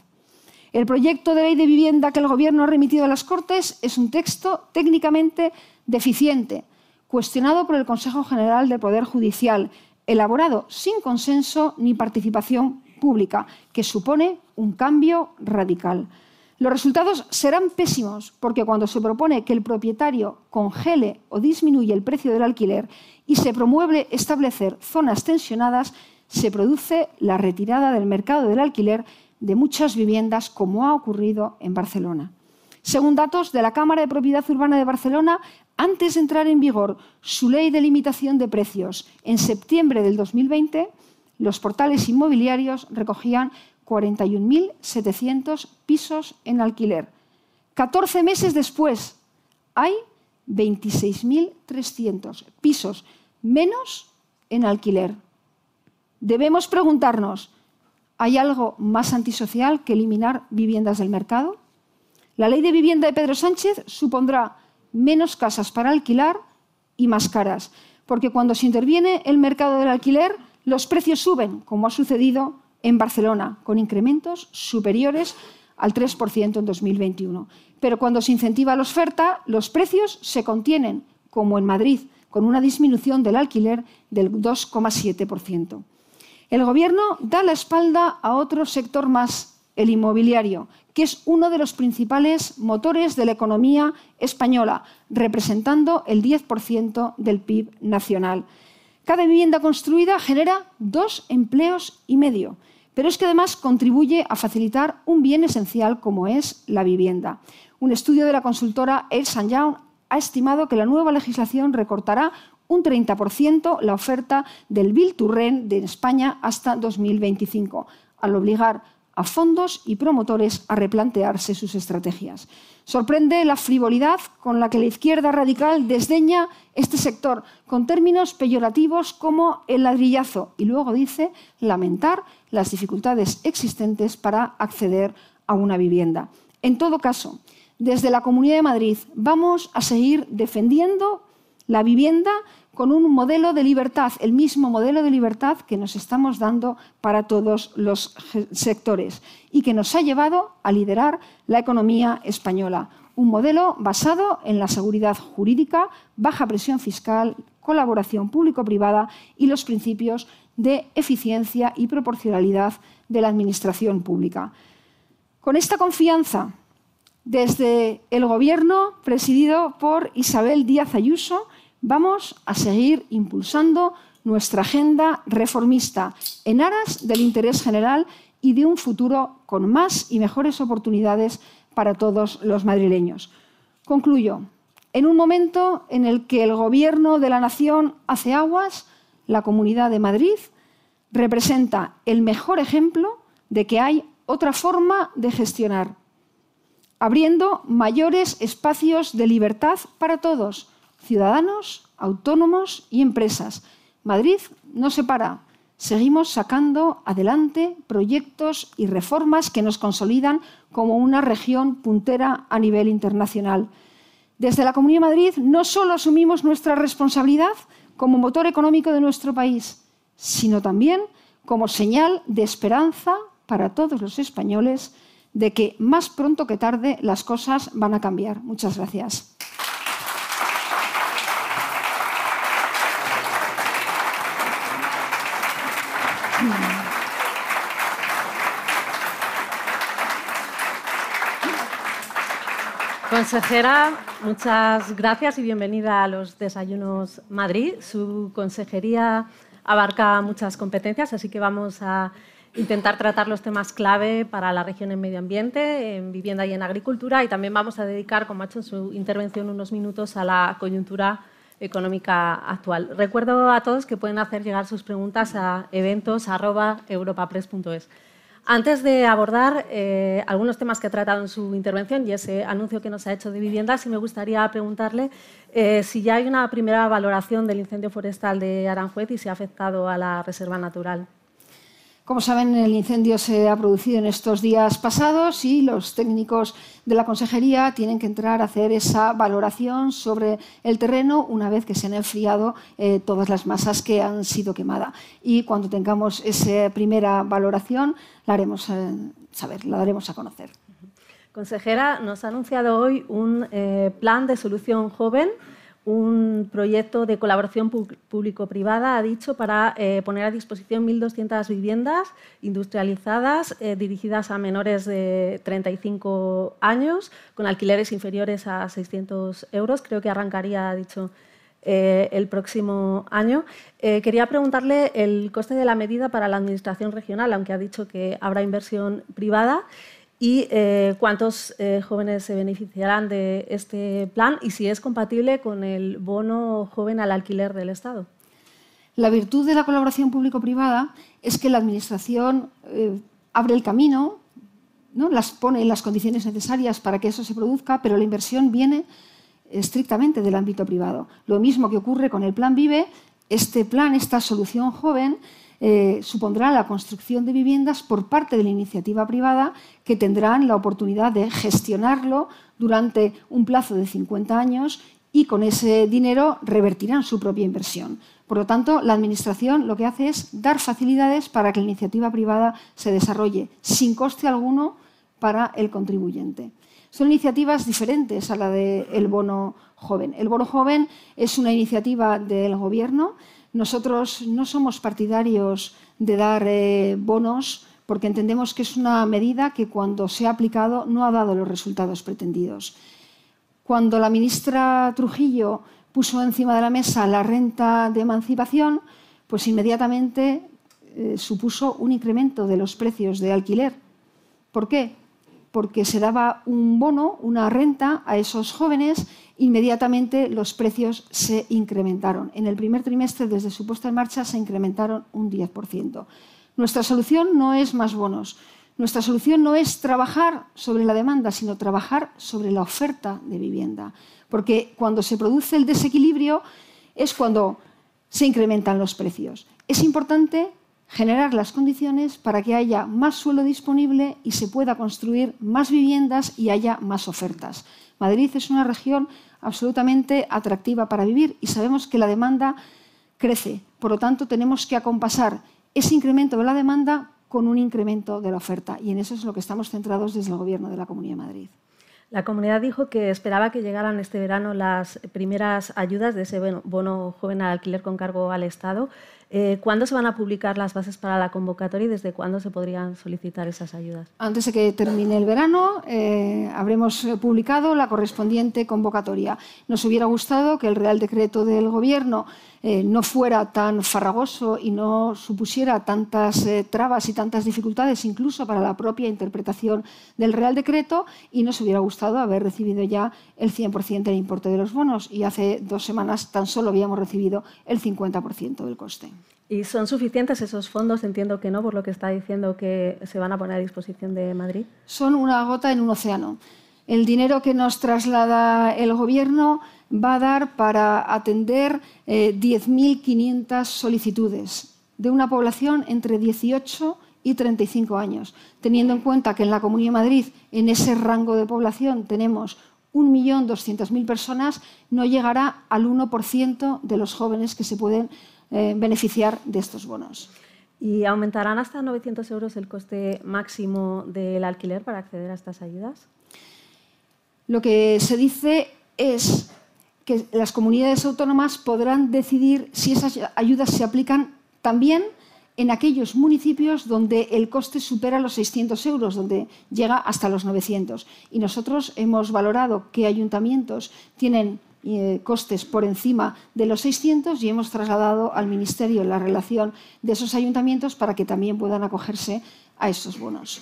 El proyecto de ley de vivienda que el Gobierno ha remitido a las Cortes es un texto técnicamente deficiente, cuestionado por el Consejo General del Poder Judicial, elaborado sin consenso ni participación pública, que supone un cambio radical. Los resultados serán pésimos porque cuando se propone que el propietario congele o disminuye el precio del alquiler y se promueve establecer zonas tensionadas, se produce la retirada del mercado del alquiler de muchas viviendas, como ha ocurrido en Barcelona. Según datos de la Cámara de Propiedad Urbana de Barcelona, antes de entrar en vigor su ley de limitación de precios en septiembre del 2020, los portales inmobiliarios recogían 41.700 pisos en alquiler. 14 meses después, hay 26.300 pisos menos en alquiler. Debemos preguntarnos, ¿hay algo más antisocial que eliminar viviendas del mercado? La ley de vivienda de Pedro Sánchez supondrá menos casas para alquilar y más caras, porque cuando se interviene el mercado del alquiler, los precios suben, como ha sucedido en Barcelona, con incrementos superiores al 3% en 2021. Pero cuando se incentiva la oferta, los precios se contienen, como en Madrid, con una disminución del alquiler del 2,7%. El Gobierno da la espalda a otro sector más, el inmobiliario, que es uno de los principales motores de la economía española, representando el 10% del PIB nacional. Cada vivienda construida genera dos empleos y medio, pero es que además contribuye a facilitar un bien esencial como es la vivienda. Un estudio de la consultora Ernst Young ha estimado que la nueva legislación recortará un 30% la oferta del Bill to de España hasta 2025, al obligar a fondos y promotores a replantearse sus estrategias. Sorprende la frivolidad con la que la izquierda radical desdeña este sector, con términos peyorativos como el ladrillazo, y luego dice lamentar las dificultades existentes para acceder a una vivienda. En todo caso, desde la Comunidad de Madrid vamos a seguir defendiendo la vivienda con un modelo de libertad, el mismo modelo de libertad que nos estamos dando para todos los sectores y que nos ha llevado a liderar la economía española. Un modelo basado en la seguridad jurídica, baja presión fiscal, colaboración público-privada y los principios de eficiencia y proporcionalidad de la administración pública. Con esta confianza, desde el Gobierno presidido por Isabel Díaz Ayuso, vamos a seguir impulsando nuestra agenda reformista en aras del interés general y de un futuro con más y mejores oportunidades para todos los madrileños. Concluyo. En un momento en el que el Gobierno de la Nación hace aguas, la Comunidad de Madrid representa el mejor ejemplo de que hay otra forma de gestionar, abriendo mayores espacios de libertad para todos, ciudadanos, autónomos y empresas. Madrid no se para. Seguimos sacando adelante proyectos y reformas que nos consolidan como una región puntera a nivel internacional. Desde la Comunidad de Madrid no solo asumimos nuestra responsabilidad como motor económico de nuestro país, sino también como señal de esperanza para todos los españoles de que más pronto que tarde las cosas van a cambiar. Muchas gracias. Consejera, muchas gracias y bienvenida a los Desayunos Madrid. Su consejería abarca muchas competencias, así que vamos a intentar tratar los temas clave para la región en medio ambiente, en vivienda y en agricultura, y también vamos a dedicar, como ha hecho en su intervención, unos minutos a la coyuntura económica actual. Recuerdo a todos que pueden hacer llegar sus preguntas a eventos.europapress.es. Antes de abordar eh, algunos temas que ha tratado en su intervención y ese anuncio que nos ha hecho de vivienda, sí me gustaría preguntarle eh, si ya hay una primera valoración del incendio forestal de Aranjuez y si ha afectado a la reserva natural. Como saben, el incendio se ha producido en estos días pasados y los técnicos de la Consejería tienen que entrar a hacer esa valoración sobre el terreno una vez que se han enfriado eh, todas las masas que han sido quemadas. Y cuando tengamos esa primera valoración, la haremos eh, saber, la daremos a conocer. Consejera, nos ha anunciado hoy un eh, plan de solución joven un proyecto de colaboración público-privada, ha dicho, para eh, poner a disposición 1.200 viviendas industrializadas eh, dirigidas a menores de 35 años, con alquileres inferiores a 600 euros. Creo que arrancaría, ha dicho, eh, el próximo año. quería preguntarle el coste de la medida para la Administración regional, aunque ha dicho que habrá inversión privada y eh, cuántos eh, jóvenes se beneficiarán de este plan y si es compatible con el bono joven al alquiler del Estado. La virtud de la colaboración público-privada es que la Administración eh, abre el camino, ¿no? las pone en las condiciones necesarias para que eso se produzca, pero la inversión viene estrictamente del ámbito privado. Lo mismo que ocurre con el Plan Vive, este plan, esta solución joven, eh, supondrá la construcción de viviendas por parte de la iniciativa privada que tendrán la oportunidad de gestionarlo durante un plazo de 50 años y con ese dinero revertirán su propia inversión. Por lo tanto, la Administración lo que hace es dar facilidades para que la iniciativa privada se desarrolle sin coste alguno para el contribuyente. Son iniciativas diferentes a la del bono joven. El bono joven es una iniciativa del Gobierno nosotros no somos partidarios de dar eh, bonos porque entendemos que es una medida que cuando se ha aplicado no ha dado los resultados pretendidos. Cuando la ministra Trujillo puso encima de la mesa la renta de emancipación, pues inmediatamente eh, supuso un incremento de los precios de alquiler. ¿Por qué? Porque se daba un bono, una renta a esos jóvenes inmediatamente los precios se incrementaron. En el primer trimestre, desde su puesta en marcha, se incrementaron un 10%. Nuestra solución no es más bonos. Nuestra solución no es trabajar sobre la demanda, sino trabajar sobre la oferta de vivienda. Porque cuando se produce el desequilibrio es cuando se incrementan los precios. Es importante generar las condiciones para que haya más suelo disponible y se pueda construir más viviendas y haya más ofertas. Madrid es una región absolutamente atractiva para vivir y sabemos que la demanda crece. Por lo tanto, tenemos que acompasar ese incremento de la demanda con un incremento de la oferta y en eso es lo que estamos centrados desde el Gobierno de la Comunidad de Madrid. La comunidad dijo que esperaba que llegaran este verano las primeras ayudas de ese bono joven al alquiler con cargo al Estado. Eh, ¿Cuándo se van a publicar las bases para la convocatoria y desde cuándo se podrían solicitar esas ayudas? Antes de que termine el verano, eh, habremos publicado la correspondiente convocatoria. Nos hubiera gustado que el Real Decreto del Gobierno eh, no fuera tan farragoso y no supusiera tantas trabas y tantas dificultades, incluso para la propia interpretación del Real Decreto, y nos hubiera gustado haber recibido ya el 100% del importe de los bonos. Y hace dos semanas tan solo habíamos recibido el 50% del coste. ¿Y son suficientes esos fondos? Entiendo que no, por lo que está diciendo que se van a poner a disposición de Madrid. Son una gota en un océano. El dinero que nos traslada el Gobierno va a dar para atender 10.500 eh, solicitudes de una población entre 18 y 35 años, teniendo en cuenta que en la Comunidad de Madrid, en ese rango de población, tenemos 1.200.000 personas, no llegará al 1% de los jóvenes que se pueden eh, beneficiar de estos bonos. ¿Y aumentarán hasta 900 euros el coste máximo del alquiler para acceder a estas ayudas? Lo que se dice es que las comunidades autónomas podrán decidir si esas ayudas se aplican también en aquellos municipios donde el coste supera los 600 euros, donde llega hasta los 900. Y nosotros hemos valorado qué ayuntamientos tienen eh, costes por encima de los 600 y hemos trasladado al Ministerio la relación de esos ayuntamientos para que también puedan acogerse a esos bonos.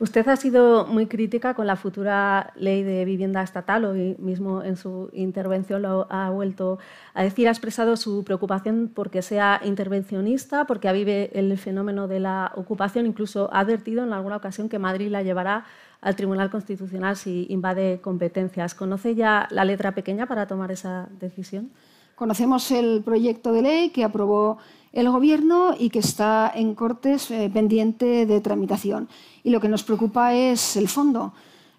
Usted ha sido muy crítica con la futura ley de vivienda estatal, hoy mismo en su intervención lo ha vuelto a decir, ha expresado su preocupación porque sea intervencionista, porque avive el fenómeno de la ocupación, incluso ha advertido en alguna ocasión que Madrid la llevará al Tribunal Constitucional si invade competencias. ¿Conoce ya la letra pequeña para tomar esa decisión? Conocemos el proyecto de ley que aprobó el Gobierno y que está en Cortes eh, pendiente de tramitación. Y lo que nos preocupa es el fondo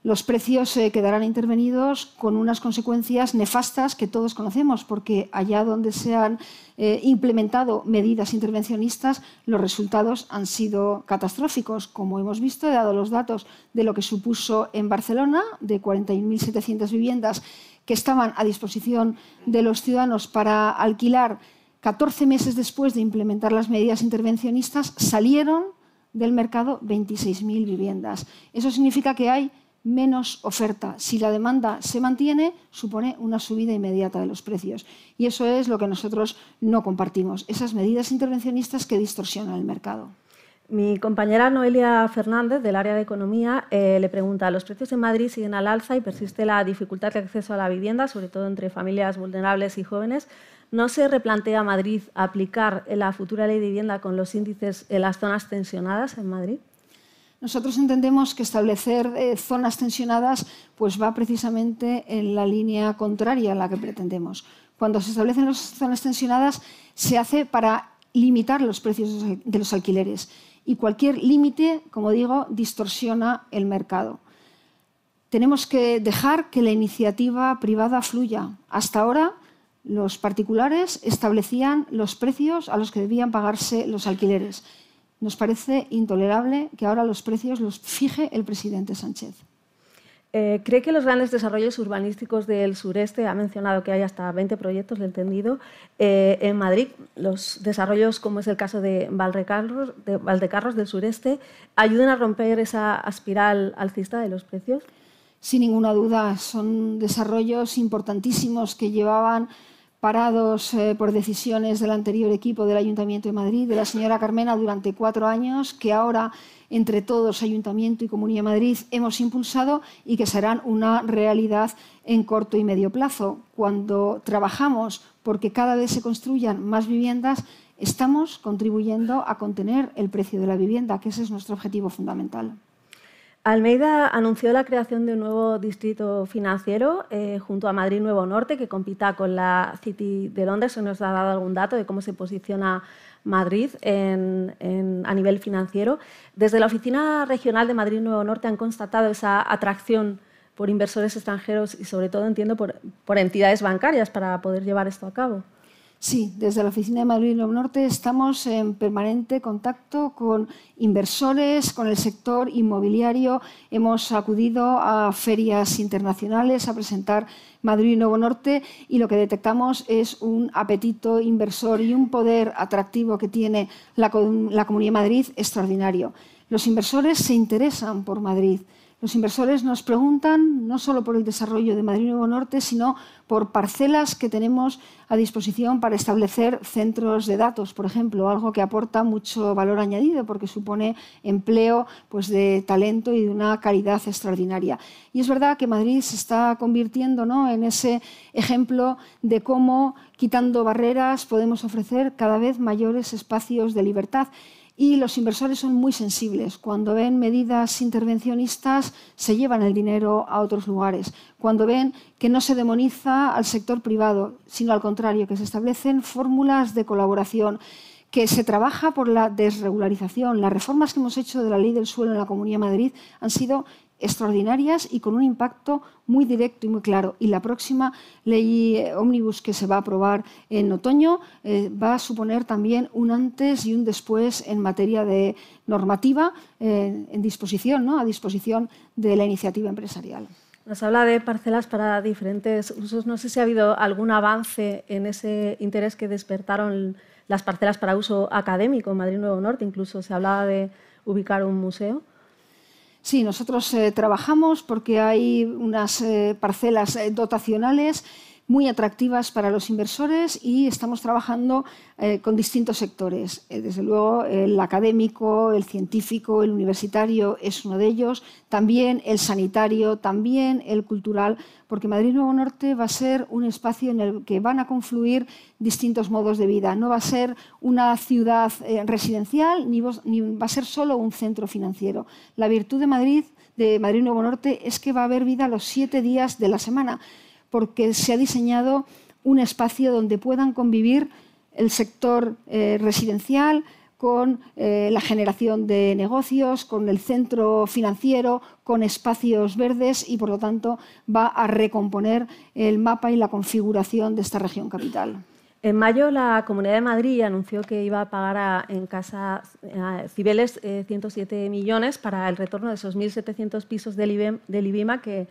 los precios eh, quedarán intervenidos con unas consecuencias nefastas que todos conocemos, porque allá donde se han eh, implementado medidas intervencionistas, los resultados han sido catastróficos, como hemos visto, he dado los datos de lo que supuso en Barcelona, de 41.700 viviendas que estaban a disposición de los ciudadanos para alquilar 14 meses después de implementar las medidas intervencionistas, salieron del mercado 26.000 viviendas. Eso significa que hay menos oferta. Si la demanda se mantiene, supone una subida inmediata de los precios. Y eso es lo que nosotros no compartimos, esas medidas intervencionistas que distorsionan el mercado. Mi compañera Noelia Fernández, del área de Economía, eh, le pregunta, los precios en Madrid siguen al alza y persiste la dificultad de acceso a la vivienda, sobre todo entre familias vulnerables y jóvenes. ¿No se replantea Madrid aplicar la futura ley de vivienda con los índices en las zonas tensionadas en Madrid? Nosotros entendemos que establecer eh, zonas tensionadas pues va precisamente en la línea contraria a la que pretendemos. Cuando se establecen las zonas tensionadas se hace para limitar los precios de los alquileres y cualquier límite, como digo, distorsiona el mercado. Tenemos que dejar que la iniciativa privada fluya. Hasta ahora, los particulares establecían los precios a los que debían pagarse los alquileres. Nos parece intolerable que ahora los precios los fije el presidente Sánchez. Eh, ¿Cree que los grandes desarrollos urbanísticos del sureste, ha mencionado que hay hasta 20 proyectos, le he entendido, eh, en Madrid, los desarrollos como es el caso de Valdecarros, de Valdecarros del sureste, ayuden a romper esa espiral alcista de los precios? Sin ninguna duda, son desarrollos importantísimos que llevaban parados eh, por decisiones del anterior equipo del Ayuntamiento de Madrid, de la señora Carmena, durante cuatro años, que ahora entre todos, Ayuntamiento y Comunidad de Madrid, hemos impulsado y que serán una realidad en corto y medio plazo. Cuando trabajamos porque cada vez se construyan más viviendas, estamos contribuyendo a contener el precio de la vivienda, que ese es nuestro objetivo fundamental. Almeida anunció la creación de un nuevo distrito financiero eh, junto a Madrid Nuevo Norte que compita con la City de Londres. ¿Se nos ha dado algún dato de cómo se posiciona Madrid a nivel financiero. Desde la Oficina Regional de Madrid Nuevo Norte han constatado esa atracción por inversores extranjeros y sobre todo, entiendo, por entidades bancarias para poder llevar esto a cabo. Sí, desde la Oficina de Madrid Norte estamos en permanente contacto con inversores, con el sector inmobiliario. Hemos acudido a ferias internacionales a presentar Madrid Nuevo Norte y lo que detectamos es un apetito inversor y un poder atractivo que tiene la Comunidad de Madrid extraordinario. Los inversores se interesan por Madrid. Los inversores nos preguntan no solo por el desarrollo de Madrid Nuevo Norte, sino por parcelas que tenemos a disposición para establecer centros de datos, por ejemplo, algo que aporta mucho valor añadido porque supone empleo pues, de talento y de una calidad extraordinaria. Y es verdad que Madrid se está convirtiendo ¿no? en ese ejemplo de cómo, quitando barreras, podemos ofrecer cada vez mayores espacios de libertad. Y los inversores son muy sensibles. Cuando ven medidas intervencionistas, se llevan el dinero a otros lugares. Cuando ven que no se demoniza al sector privado, sino al contrario, que se establecen fórmulas de colaboración que se trabaja por la desregularización. Las reformas que hemos hecho de la ley del suelo en la Comunidad de Madrid han sido extraordinarias y con un impacto muy directo y muy claro. Y la próxima ley ómnibus que se va a aprobar en otoño eh, va a suponer también un antes y un después en materia de normativa eh, en disposición, ¿no? a disposición de la iniciativa empresarial. Nos habla de parcelas para diferentes usos. No sé si ha habido algún avance en ese interés que despertaron las parcelas para uso académico en Madrid Nuevo Norte. Incluso se hablaba de ubicar un museo. Sí, nosotros eh, trabajamos porque hay unas eh, parcelas eh, dotacionales muy atractivas para los inversores y estamos trabajando eh, con distintos sectores. Eh, desde luego, el académico, el científico, el universitario es uno de ellos, también el sanitario, también el cultural, porque Madrid Nuevo Norte va a ser un espacio en el que van a confluir distintos modos de vida. No va a ser una ciudad eh, residencial ni, ni va a ser solo un centro financiero. La virtud de Madrid de Madrid Nuevo Norte es que va a haber vida los siete días de la semana porque se ha diseñado un espacio donde puedan convivir el sector eh, residencial con eh, la generación de negocios, con el centro financiero, con espacios verdes y, por lo tanto, va a recomponer el mapa y la configuración de esta región capital. En mayo, la Comunidad de Madrid anunció que iba a pagar en Casa Cibeles 107 eh, millones para el retorno de esos 1.700 pisos del IBIMA que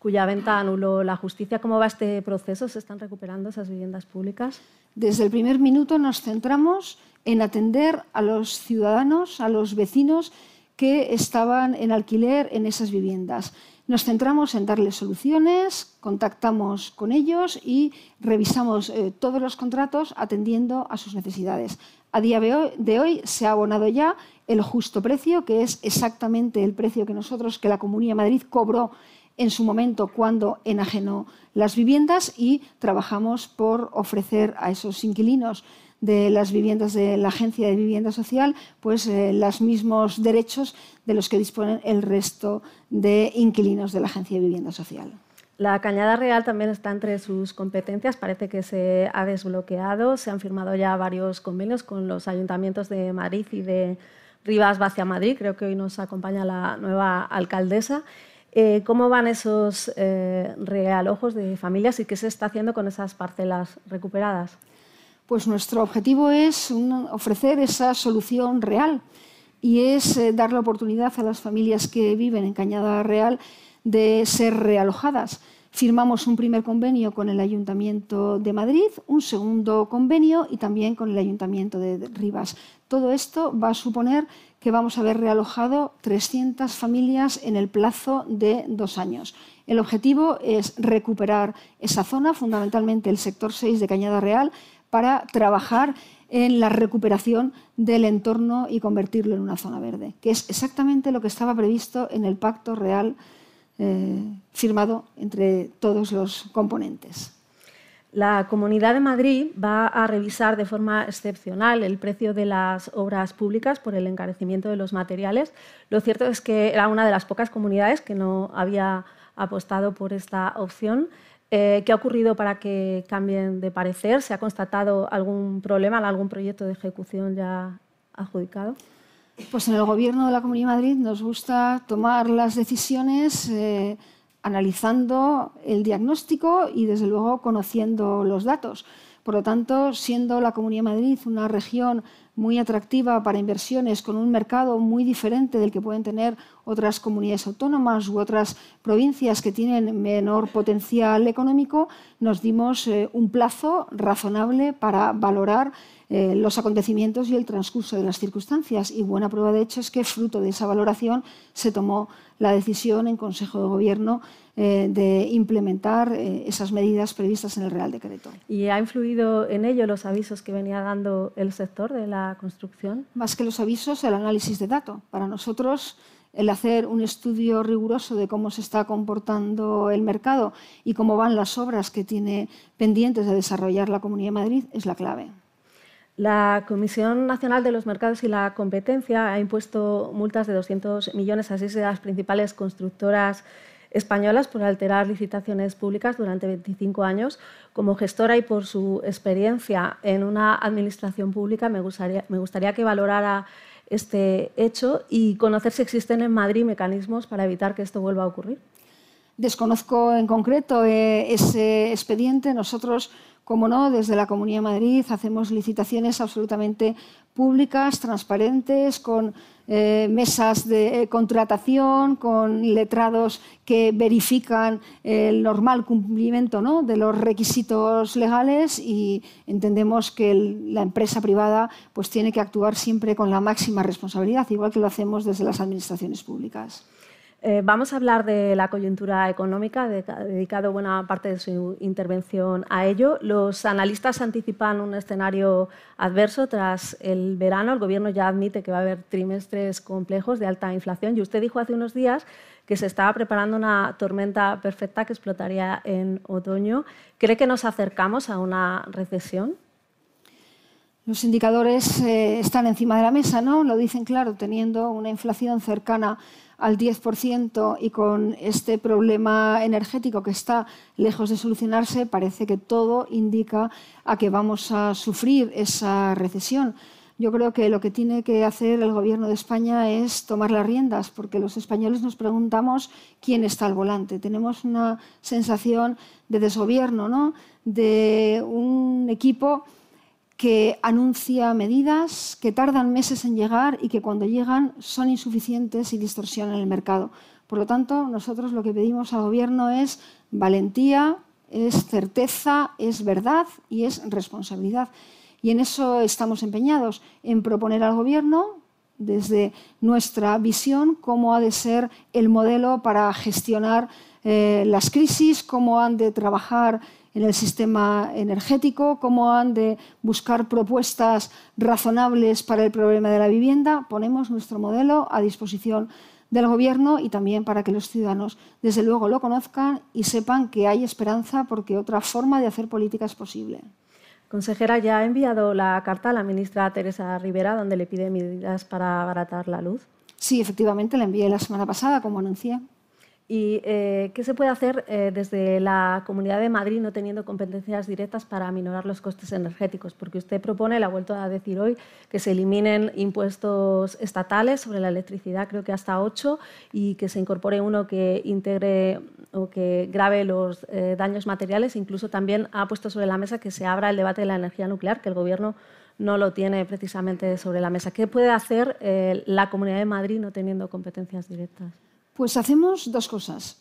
cuya venta anuló la justicia. ¿Cómo va este proceso? ¿Se están recuperando esas viviendas públicas? Desde el primer minuto nos centramos en atender a los ciudadanos, a los vecinos que estaban en alquiler en esas viviendas. Nos centramos en darles soluciones, contactamos con ellos y revisamos eh, todos los contratos atendiendo a sus necesidades. A día de hoy, se ha abonado ya el justo precio, que es exactamente el precio que nosotros, que la Comunidad de Madrid cobró en su momento cuando enajenó las viviendas y trabajamos por ofrecer a esos inquilinos de las viviendas de la Agencia de Vivienda Social, pues eh, los mismos derechos de los que disponen el resto de inquilinos de la Agencia de Vivienda Social. La Cañada Real también está entre sus competencias, parece que se ha desbloqueado, se han firmado ya varios convenios con los ayuntamientos de Madrid y de Rivas Vacia Madrid, creo que hoy nos acompaña la nueva alcaldesa. Eh, ¿Cómo van esos eh, realojos de familias y qué se está haciendo con esas parcelas recuperadas? Pues nuestro objetivo es ofrecer esa solución real y es eh, dar la oportunidad a las familias que viven en Cañada Real de ser realojadas. Firmamos un primer convenio con el Ayuntamiento de Madrid, un segundo convenio y también con el Ayuntamiento de Rivas. Todo esto va a suponer que vamos a haber realojado 300 familias en el plazo de dos años. El objetivo es recuperar esa zona, fundamentalmente el sector 6 de Cañada Real, para trabajar en la recuperación del entorno y convertirlo en una zona verde, que es exactamente lo que estaba previsto en el Pacto Real eh, firmado entre todos los componentes. La Comunidad de Madrid va a revisar de forma excepcional el precio de las obras públicas por el encarecimiento de los materiales. Lo cierto es que era una de las pocas comunidades que no había apostado por esta opción. Eh, ¿Qué ha ocurrido para que cambien de parecer? ¿Se ha constatado algún problema en algún proyecto de ejecución ya adjudicado? Pues en el Gobierno de la Comunidad de Madrid nos gusta tomar las decisiones eh, analizando el diagnóstico y, desde luego, conociendo los datos. Por lo tanto, siendo la Comunidad de Madrid una región muy atractiva para inversiones, con un mercado muy diferente del que pueden tener otras comunidades autónomas u otras provincias que tienen menor potencial económico, nos dimos eh, un plazo razonable para valorar eh, los acontecimientos y el transcurso de las circunstancias. Y buena prueba de hecho es que fruto de esa valoración se tomó la decisión en Consejo de Gobierno eh, de implementar eh, esas medidas previstas en el Real Decreto. ¿Y ha influido en ello los avisos que venía dando el sector de la construcción? Más que los avisos, el análisis de datos. Para nosotros, el hacer un estudio riguroso de cómo se está comportando el mercado y cómo van las obras que tiene pendientes de desarrollar la Comunidad de Madrid es la clave. La Comisión Nacional de los Mercados y la Competencia ha impuesto multas de 200 millones a seis de las principales constructoras españolas por alterar licitaciones públicas durante 25 años. Como gestora y por su experiencia en una administración pública, me gustaría, que valorara este hecho y conocer si existen en Madrid mecanismos para evitar que esto vuelva a ocurrir. Desconozco en concreto eh, ese expediente. Nosotros como no, desde la Comunidad de Madrid hacemos licitaciones absolutamente públicas, transparentes, con eh, mesas de eh, contratación, con letrados que verifican el normal cumplimiento de los requisitos legales y entendemos que la empresa privada pues, tiene que actuar siempre con la máxima responsabilidad, igual que lo hacemos desde las administraciones públicas. Eh, vamos a hablar de la coyuntura económica, de, dedicado buena parte de su intervención a ello. Los analistas anticipan un escenario adverso tras el verano. El Gobierno ya admite que va a haber trimestres complejos de alta inflación y usted dijo hace unos días que se estaba preparando una tormenta perfecta que explotaría en otoño. ¿Cree que nos acercamos a una recesión? Los indicadores eh, están encima de la mesa, ¿no? Lo dicen claro, teniendo una inflación cercana al 10% y con este problema energético que está lejos de solucionarse, parece que todo indica a que vamos a sufrir esa recesión. Yo creo que lo que tiene que hacer el Gobierno de España es tomar las riendas, porque los españoles nos preguntamos quién está al volante. Tenemos una sensación de desgobierno, ¿no? de un equipo que anuncia medidas que tardan meses en llegar y que cuando llegan son insuficientes y distorsionan el mercado. Por lo tanto, nosotros lo que pedimos al Gobierno es valentía, es certeza, es verdad y es responsabilidad. Y en eso estamos empeñados, en proponer al Gobierno, desde nuestra visión, cómo ha de ser el modelo para gestionar eh, las crisis, cómo han de trabajar en el sistema energético, cómo han de buscar propuestas razonables para el problema de la vivienda. Ponemos nuestro modelo a disposición del Gobierno y también para que los ciudadanos, desde luego, lo conozcan y sepan que hay esperanza porque otra forma de hacer política es posible. Consejera, ya ha enviado la carta a la ministra Teresa Rivera donde le pide medidas para abaratar la luz. Sí, efectivamente, la envié la semana pasada, como anuncié. ¿Y eh, qué se puede hacer eh, desde la Comunidad de Madrid no teniendo competencias directas para aminorar los costes energéticos? Porque usted propone, le ha vuelto a decir hoy, que se eliminen impuestos estatales sobre la electricidad, creo que hasta ocho, y que se incorpore uno que integre o que grave los eh, daños materiales. Incluso también ha puesto sobre la mesa que se abra el debate de la energía nuclear, que el Gobierno no lo tiene precisamente sobre la mesa. ¿Qué puede hacer la Comunidad de Madrid no teniendo competencias directas? Pues hacemos dos cosas.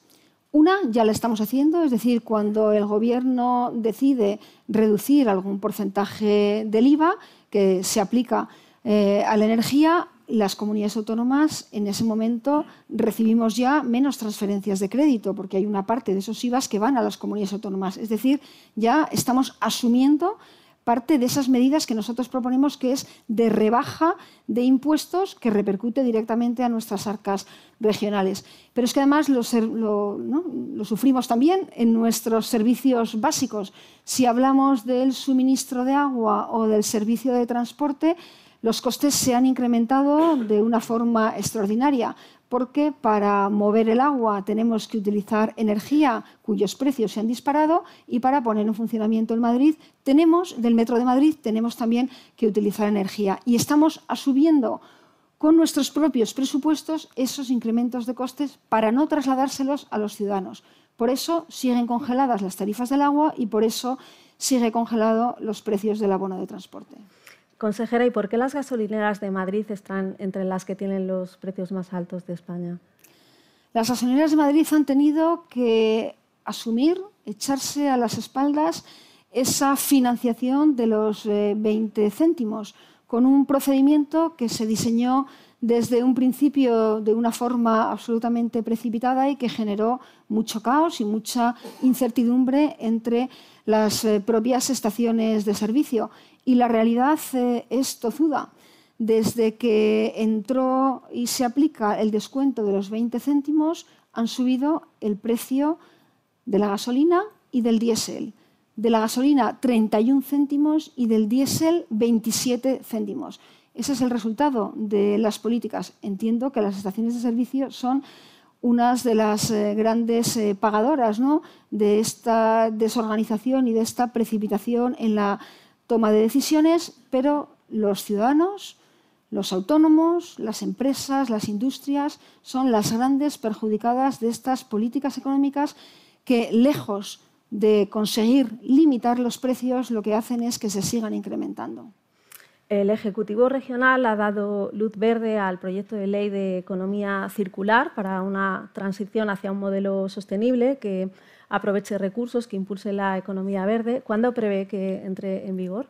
Una ya la estamos haciendo, es decir, cuando el Gobierno decide reducir algún porcentaje del IVA que se aplica eh, a la energía, las comunidades autónomas en ese momento recibimos ya menos transferencias de crédito, porque hay una parte de esos IVAs que van a las comunidades autónomas. Es decir, ya estamos asumiendo parte de esas medidas que nosotros proponemos, que es de rebaja de impuestos que repercute directamente a nuestras arcas regionales. Pero es que además lo, sufrimos también en nuestros servicios básicos. Si hablamos del suministro de agua o del servicio de transporte, los costes se han incrementado de una forma extraordinaria porque para mover el agua tenemos que utilizar energía cuyos precios se han disparado y para poner en funcionamiento el Madrid tenemos del Metro de Madrid tenemos también que utilizar energía y estamos asumiendo con nuestros propios presupuestos esos incrementos de costes para no trasladárselos a los ciudadanos. Por eso siguen congeladas las tarifas del agua y por eso sigue congelado los precios del abono de transporte. Consejera, ¿y por qué las gasolineras de Madrid están entre las que tienen los precios más altos de España? Las gasolineras de Madrid han tenido que asumir, echarse a las espaldas esa financiación de los 20 eh, céntimos con un procedimiento que se diseñó desde un principio de una forma absolutamente precipitada y que generó mucho caos y mucha incertidumbre entre las eh, propias estaciones de servicio. Y la realidad eh, es tozuda. Desde que entró y se aplica el descuento de los 20 céntimos, han subido el precio de la gasolina y del diésel. De la gasolina 31 céntimos y del diésel 27 céntimos. Ese es el resultado de las políticas. Entiendo que las estaciones de servicio son unas de las eh, grandes eh, pagadoras de esta desorganización y de esta precipitación en la toma de decisiones, pero los ciudadanos, los autónomos, las empresas, las industrias son las grandes perjudicadas de estas políticas económicas que, lejos de conseguir limitar los precios, lo que hacen es que se sigan incrementando. El Ejecutivo Regional ha dado luz verde al proyecto de ley de economía circular para una transición hacia un modelo sostenible que aproveche recursos, que impulse la economía verde. ¿Cuándo prevé que entre en vigor?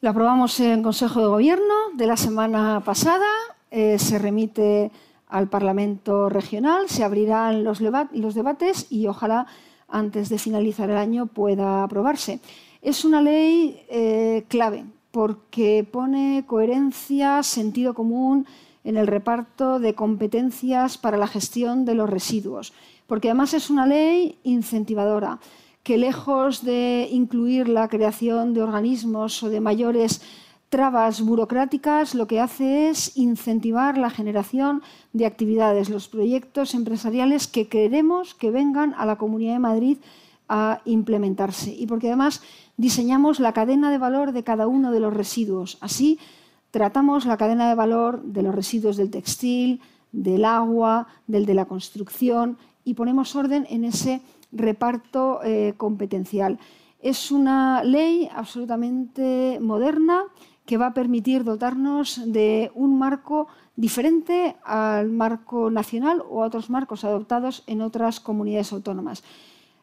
Lo aprobamos en Consejo de Gobierno de la semana pasada, eh, se remite al Parlamento Regional, se abrirán los, debates y ojalá antes de finalizar el año pueda aprobarse. Es una ley eh, clave porque pone coherencia, sentido común en el reparto de competencias para la gestión de los residuos porque además es una ley incentivadora que lejos de incluir la creación de organismos o de mayores trabas burocráticas, lo que hace es incentivar la generación de actividades, los proyectos empresariales que queremos que vengan a la Comunidad de Madrid a implementarse. Y porque además diseñamos la cadena de valor de cada uno de los residuos. Así tratamos la cadena de valor de los residuos del textil, del agua, del de la construcción y ponemos orden en ese reparto eh, competencial. Es una ley absolutamente moderna que va a permitir dotarnos de un marco diferente al marco nacional o a otros marcos adoptados en otras comunidades autónomas.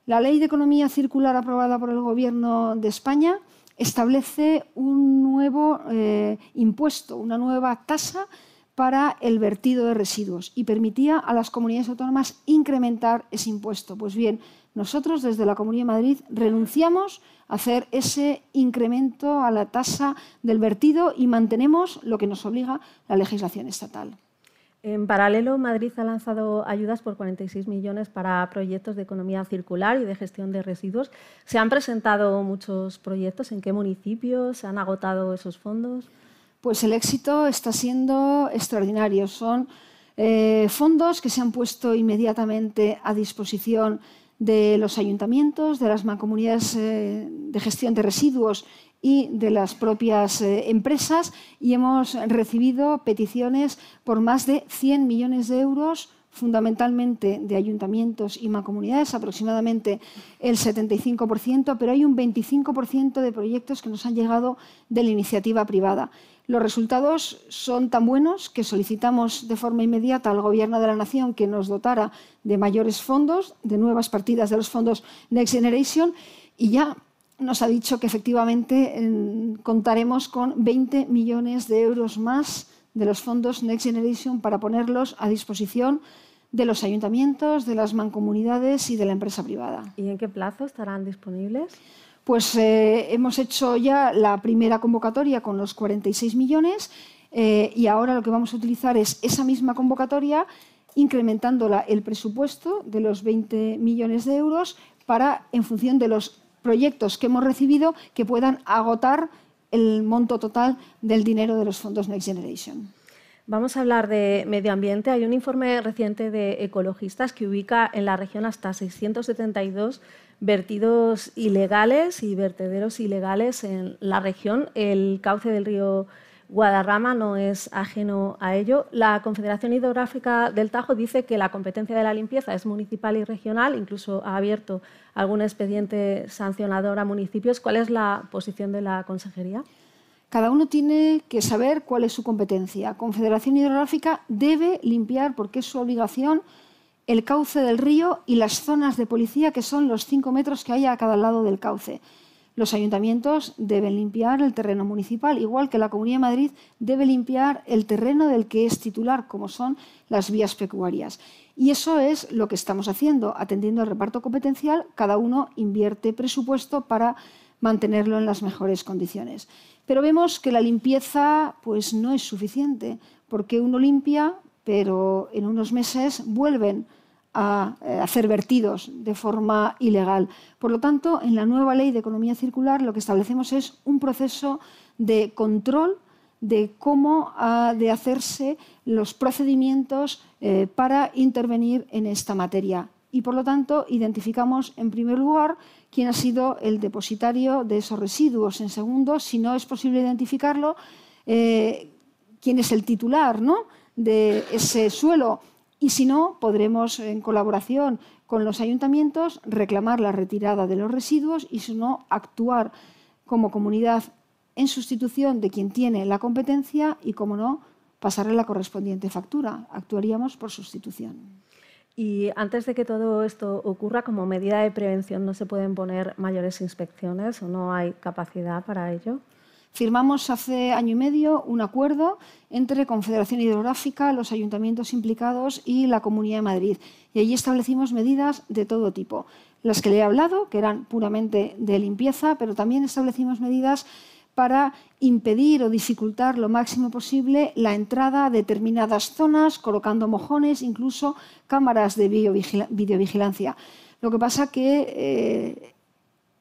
La Ley de Economía Circular aprobada por el Gobierno de España establece un nuevo eh, impuesto, una nueva tasa para el vertido de residuos y permitía a las comunidades autónomas incrementar ese impuesto. Pues bien, nosotros desde la Comunidad de Madrid renunciamos a hacer ese incremento a la tasa del vertido y mantenemos lo que nos obliga la legislación estatal. En paralelo, Madrid ha lanzado ayudas por 46 millones para proyectos de economía circular y de gestión de residuos. ¿Se han presentado muchos proyectos? ¿En qué municipios se han agotado esos fondos? Pues el éxito está siendo extraordinario. Son eh, fondos que se han puesto inmediatamente a disposición de los ayuntamientos, de las mancomunidades eh, de gestión de residuos y de las propias eh, empresas y hemos recibido peticiones por más de 100 millones de euros fundamentalmente de ayuntamientos y mancomunidades, aproximadamente el 75%, pero hay un 25% de proyectos que nos han llegado de la iniciativa privada. Los resultados son tan buenos que solicitamos de forma inmediata al Gobierno de la Nación que nos dotara de mayores fondos, de nuevas partidas de los fondos Next Generation y ya nos ha dicho que efectivamente contaremos con 20 millones de euros más de los fondos Next Generation para ponerlos a disposición de los ayuntamientos, de las mancomunidades y de la empresa privada. ¿Y en qué plazo estarán disponibles? Pues eh, hemos hecho ya la primera convocatoria con los 46 millones eh, y ahora lo que vamos a utilizar es esa misma convocatoria incrementándola el presupuesto de los 20 millones de euros para, en función de los proyectos que hemos recibido que puedan agotar el monto total del dinero de los fondos Next Generation. Vamos a hablar de medio ambiente. Hay un informe reciente de ecologistas que ubica en la región hasta 672 vertidos ilegales y vertederos ilegales en la región. El cauce del río Guadarrama no es ajeno a ello. La Confederación Hidrográfica del Tajo dice que la competencia de la limpieza es municipal y regional, incluso ha abierto algún expediente sancionador a municipios. ¿Cuál es la posición de la Consejería? Cada uno tiene que saber cuál es su competencia. Confederación Hidrográfica debe limpiar, porque es su obligación, el cauce del río y las zonas de policía, que son los cinco metros que hay a cada lado del cauce. Los ayuntamientos deben limpiar el terreno municipal, igual que la Comunidad de Madrid debe limpiar el terreno del que es titular, como son las vías pecuarias. Y eso es lo que estamos haciendo, atendiendo al reparto competencial, cada uno invierte presupuesto para mantenerlo en las mejores condiciones. Pero vemos que la limpieza pues, no es suficiente, porque uno limpia, pero en unos meses vuelven a eh, hacer vertidos de forma ilegal. Por lo tanto, en la nueva ley de economía circular lo que establecemos es un proceso de control de cómo ha de hacerse los procedimientos eh, para intervenir en esta materia. Y por lo tanto, identificamos en primer lugar quién ha sido el depositario de esos residuos. En segundo, si no es posible identificarlo, eh, quién es el titular ¿no? De ese suelo y si no, podremos, en colaboración con los ayuntamientos, reclamar la retirada de los residuos y, si no, actuar como comunidad en sustitución de quien tiene la competencia y, como no, pasarle la correspondiente factura. Actuaríamos por sustitución. Y antes de que todo esto ocurra, como medida de prevención, ¿no se pueden poner mayores inspecciones o no hay capacidad para ello? Firmamos hace año y medio un acuerdo entre Confederación Hidrográfica, los ayuntamientos implicados y la Comunidad de Madrid. Y allí establecimos medidas de todo tipo. Las que le he hablado, que eran puramente de limpieza, pero también establecimos medidas para impedir o dificultar lo máximo posible la entrada a determinadas zonas, colocando mojones, incluso cámaras de videovigilancia. Lo que pasa que eh,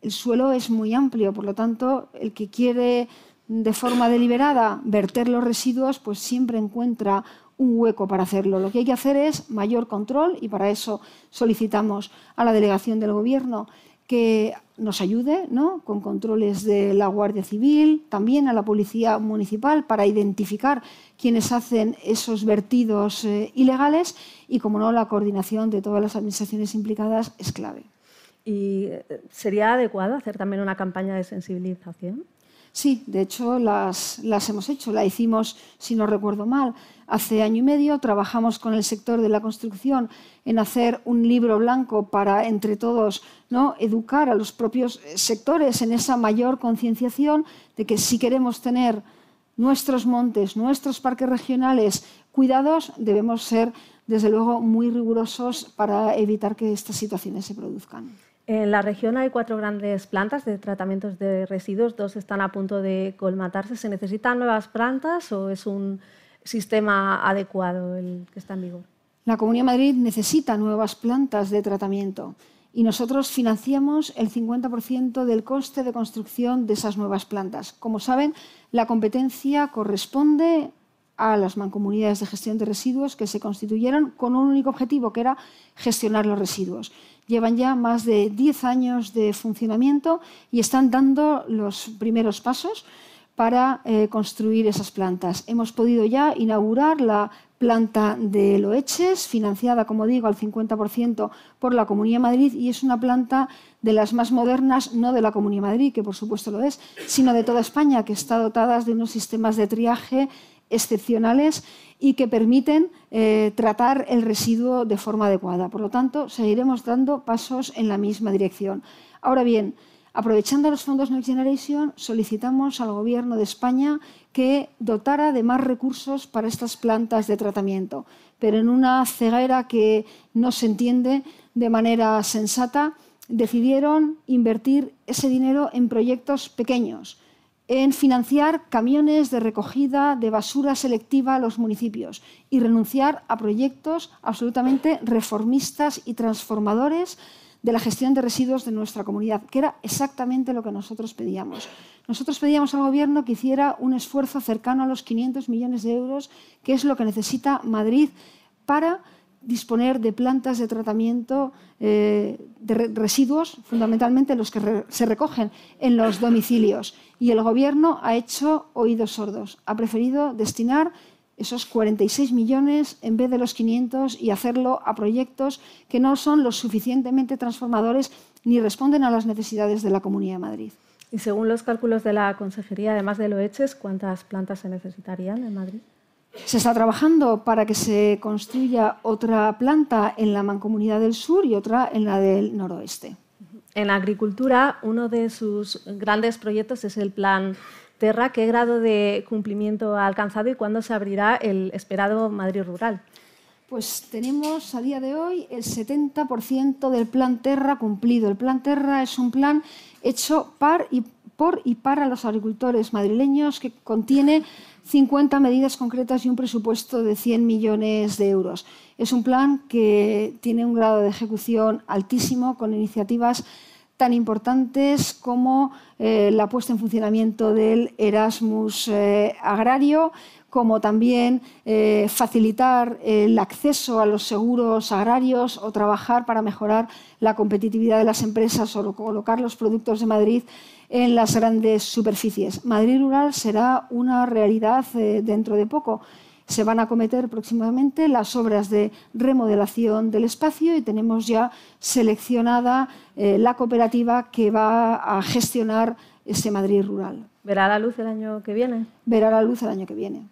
el suelo es muy amplio, por lo tanto, el que quiere de forma deliberada verter los residuos, pues siempre encuentra un hueco para hacerlo. Lo que hay que hacer es mayor control y para eso solicitamos a la delegación del Gobierno que nos ayude ¿no? con controles de la Guardia Civil, también a la Policía Municipal para identificar quienes hacen esos vertidos eh, ilegales y, como no, la coordinación de todas las administraciones implicadas es clave. ¿Y eh, sería adecuado hacer también una campaña de sensibilización? Sí, de hecho las, las, hemos hecho. La hicimos, si no recuerdo mal, hace año y medio. Trabajamos con el sector de la construcción en hacer un libro blanco para, entre todos, ¿no? educar a los propios sectores en esa mayor concienciación de que si queremos tener nuestros montes, nuestros parques regionales cuidados, debemos ser, desde luego, muy rigurosos para evitar que estas situaciones se produzcan. En la región hay cuatro grandes plantas de tratamientos de residuos, dos están a punto de colmatarse. ¿Se necesitan nuevas plantas o es un sistema adecuado el que está en vigor? La Comunidad de Madrid necesita nuevas plantas de tratamiento y nosotros financiamos el 50% del coste de construcción de esas nuevas plantas. Como saben, la competencia corresponde a las mancomunidades de gestión de residuos que se constituyeron con un único objetivo, que era gestionar los residuos. Llevan ya más de 10 años de funcionamiento y están dando los primeros pasos para eh, construir esas plantas. Hemos podido ya inaugurar la planta de Loeches, financiada, como digo, al 50% por la Comunidad de Madrid y es una planta de las más modernas, no de la Comunidad de Madrid, que por supuesto lo es, sino de toda España, que está dotada de unos sistemas de triaje excepcionales y que permiten eh, tratar el residuo de forma adecuada. Por lo tanto, seguiremos dando pasos en la misma dirección. Ahora bien, aprovechando los fondos Next Generation, solicitamos al Gobierno de España que dotara de más recursos para estas plantas de tratamiento, pero en una ceguera que no se entiende de manera sensata, decidieron invertir ese dinero en proyectos pequeños en financiar camiones de recogida de basura selectiva a los municipios y renunciar a proyectos absolutamente reformistas y transformadores de la gestión de residuos de nuestra comunidad, que era exactamente lo que nosotros pedíamos. Nosotros pedíamos al Gobierno que hiciera un esfuerzo cercano a los 500 millones de euros, que es lo que necesita Madrid para disponer de plantas de tratamiento eh, de residuos, fundamentalmente los que se recogen en los domicilios. Y el Gobierno ha hecho oídos sordos. Ha preferido destinar esos 46 millones en vez de los 500 y hacerlo a proyectos que no son lo suficientemente transformadores ni responden a las necesidades de la Comunidad de Madrid. Y según los cálculos de la Consejería, además de Loeches, ¿cuántas plantas se necesitarían en Madrid? Se está trabajando para que se construya otra planta en la Mancomunidad del Sur y otra en la del Noroeste. En agricultura, uno de sus grandes proyectos es el Plan Terra. ¿Qué grado de cumplimiento ha alcanzado y cuándo se abrirá el esperado Madrid Rural? Pues tenemos a día de hoy el 70% del Plan Terra cumplido. El Plan Terra es un plan hecho par y, por y para los agricultores madrileños que contiene 50 medidas concretas y un presupuesto de 100 millones de euros. Es un plan que tiene un grado de ejecución altísimo con iniciativas tan importantes como eh, la puesta en funcionamiento del Erasmus eh, agrario, como también eh, facilitar el acceso a los seguros agrarios o trabajar para mejorar la competitividad de las empresas o colocar los productos de Madrid en las grandes superficies. Madrid Rural será una realidad eh, dentro de poco. Se van a cometer próximamente las obras de remodelación del espacio y tenemos ya seleccionada eh, la cooperativa que va a gestionar ese Madrid Rural. ¿Verá la luz el año que viene? Verá la luz el año que viene.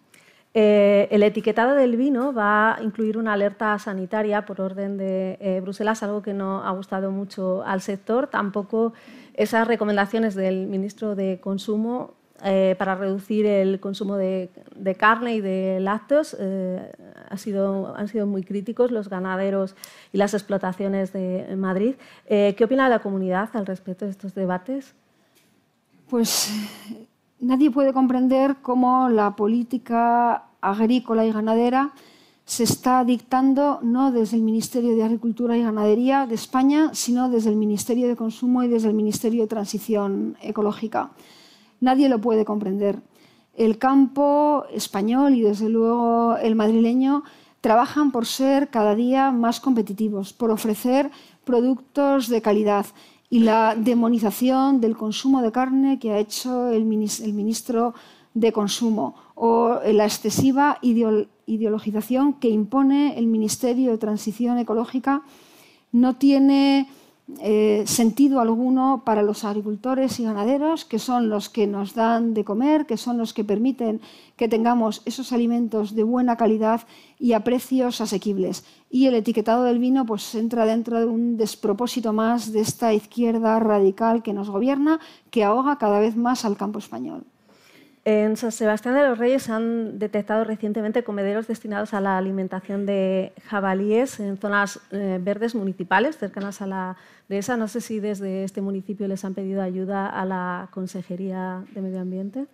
Eh, el etiquetado del vino va a incluir una alerta sanitaria por orden de Bruselas, algo que no ha gustado mucho al sector. Tampoco esas recomendaciones del ministro de Consumo eh, para reducir el consumo de, carne y de lácteos eh, han, sido, han sido muy críticos los ganaderos y las explotaciones de Madrid. Eh, ¿Qué opina la comunidad al respecto de estos debates? Pues nadie puede comprender cómo la política agrícola y ganadera se está dictando no desde el Ministerio de Agricultura y Ganadería de España, sino desde el Ministerio de Consumo y desde el Ministerio de Transición Ecológica. Nadie lo puede comprender. El campo español y desde luego el madrileño trabajan por ser cada día más competitivos, por ofrecer productos de calidad y la demonización del consumo de carne que ha hecho el ministro de Consumo o la excesiva ideologización que impone el Ministerio de Transición Ecológica no tiene eh, sentido alguno para los agricultores y ganaderos, que son los que nos dan de comer, que son los que permiten que tengamos esos alimentos de buena calidad y a precios asequibles. Y el etiquetado del vino pues, entra dentro de un despropósito más de esta izquierda radical que nos gobierna, que ahoga cada vez más al campo español. En San Sebastián de los Reyes han detectado recientemente comederos destinados a la alimentación de jabalíes en zonas eh, verdes municipales cercanas a la dehesa. No sé si desde este municipio les han pedido ayuda a la Consejería de Medio Ambiente.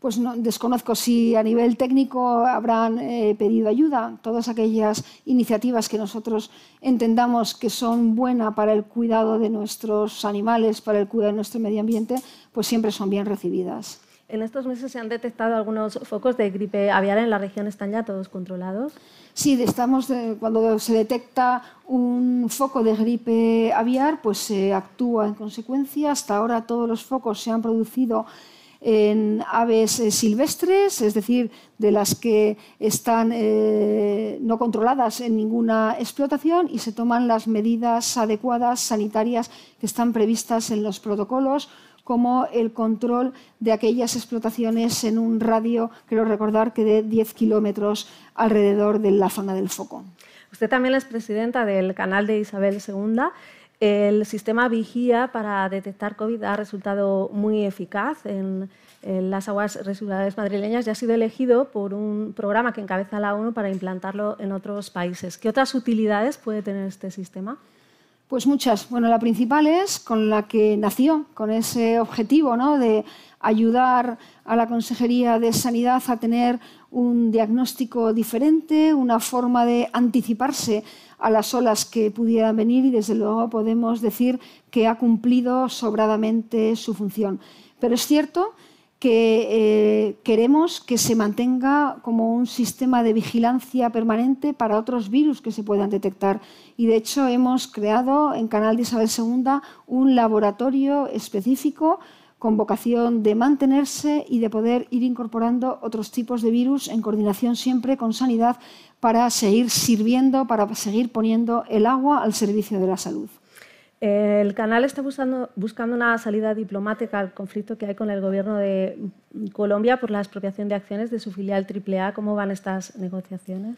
Pues no, desconozco si a nivel técnico habrán eh, pedido ayuda. Todas aquellas iniciativas que nosotros entendamos que son buenas para el cuidado de nuestros animales, para el cuidado de nuestro medio ambiente, pues siempre son bien recibidas. En estos meses se han detectado algunos focos de gripe aviar en la región. ¿Están ya todos controlados? Sí, estamos cuando se detecta un foco de gripe aviar, pues se actúa en consecuencia. Hasta ahora todos los focos se han producido en aves eh, silvestres, es decir, de las que están eh, no controladas en ninguna explotación y se toman las medidas adecuadas sanitarias que están previstas en los protocolos como el control de aquellas explotaciones en un radio, quiero recordar que de 10 kilómetros alrededor de la zona del foco. Usted también es presidenta del canal de Isabel II. El sistema Vigía para detectar COVID ha resultado muy eficaz en, las aguas residuales madrileñas y ha sido elegido por un programa que encabeza la ONU para implantarlo en otros países. ¿Qué otras utilidades puede tener este sistema? Pues muchas. Bueno, la principal es con la que nació, con ese objetivo ¿no? de ayudar a la Consejería de Sanidad a tener un diagnóstico diferente, una forma de anticiparse a las olas que pudieran venir y desde luego podemos decir que ha cumplido sobradamente su función. Pero es cierto eh, queremos que se mantenga como un sistema de vigilancia permanente para otros virus que se puedan detectar. Y de hecho hemos creado en Canal de Isabel II un laboratorio específico con vocación de mantenerse y de poder ir incorporando otros tipos de virus en coordinación siempre con sanidad para seguir sirviendo, para seguir poniendo el agua al servicio de la salud. El canal está buscando, buscando, una salida diplomática al conflicto que hay con el gobierno de Colombia por la expropiación de acciones de su filial AAA. ¿Cómo van estas negociaciones?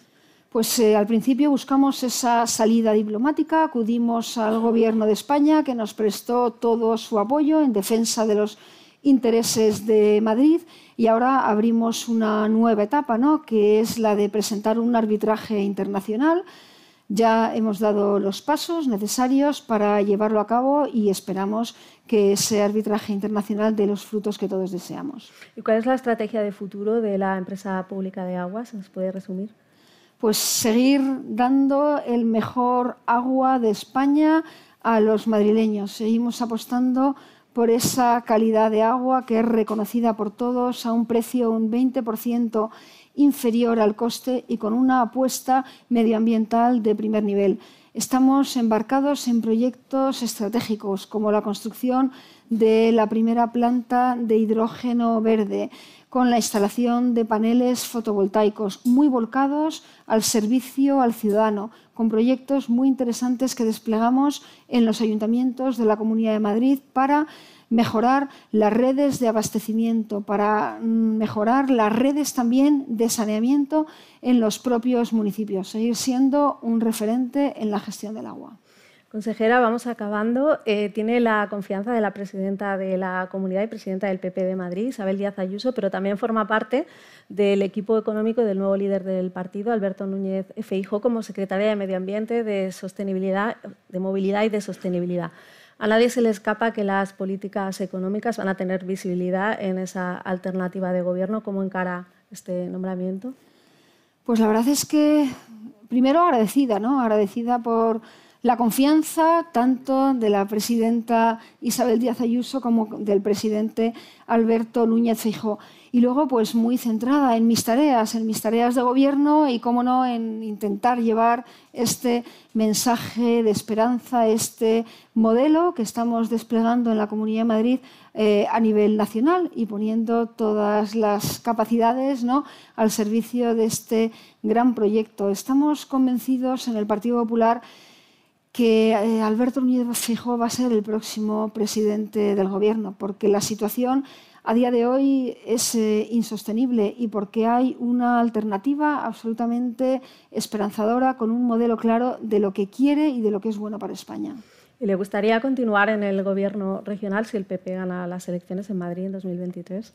Pues eh, al principio buscamos esa salida diplomática, acudimos al gobierno de España que nos prestó todo su apoyo en defensa de los intereses de Madrid y ahora abrimos una nueva etapa, ¿no? que es la de presentar un arbitraje internacional ya hemos dado los pasos necesarios para llevarlo a cabo y esperamos que ese arbitraje internacional dé los frutos que todos deseamos. ¿Y cuál es la estrategia de futuro de la empresa pública de aguas? ¿Nos puede resumir? Pues seguir dando el mejor agua de España a los madrileños. Seguimos apostando por esa calidad de agua que es reconocida por todos a un precio un 20% inferior al coste y con una apuesta medioambiental de primer nivel. Estamos embarcados en proyectos estratégicos como la construcción de la primera planta de hidrógeno verde, con la instalación de paneles fotovoltaicos muy volcados al servicio al ciudadano, con proyectos muy interesantes que desplegamos en los ayuntamientos de la Comunidad de Madrid para mejorar las redes de abastecimiento, para mm, mejorar las redes también de saneamiento en los propios municipios, seguir siendo un referente en la gestión del agua. Consejera, vamos acabando. Eh, tiene la confianza de la presidenta de la comunidad y presidenta del PP de Madrid, Isabel Díaz Ayuso, pero también forma parte del equipo económico del nuevo líder del partido, Alberto Núñez Feijóo, como secretaria de Medio Ambiente, de Sostenibilidad, de Movilidad y de Sostenibilidad. A nadie se le escapa que las políticas económicas van a tener visibilidad en esa alternativa de gobierno. ¿Cómo encara este nombramiento? Pues la verdad es que, primero agradecida, ¿no? Agradecida por la confianza tanto de la presidenta Isabel Díaz Ayuso como del presidente Alberto Núñez Feijóo. Y luego, pues muy centrada en mis tareas, en mis tareas de gobierno y, cómo no, en intentar llevar este mensaje de esperanza, este modelo que estamos desplegando en la Comunidad de Madrid eh, a nivel nacional y poniendo todas las capacidades ¿no? al servicio de este gran proyecto. Estamos convencidos en el Partido Popular que eh, Alberto Núñez Feijóo va a ser el próximo presidente del Gobierno, porque la situación a día de hoy es eh, insostenible y porque hay una alternativa absolutamente esperanzadora con un modelo claro de lo que quiere y de lo que es bueno para España. ¿Y le gustaría continuar en el Gobierno regional si el PP gana las elecciones en Madrid en 2023?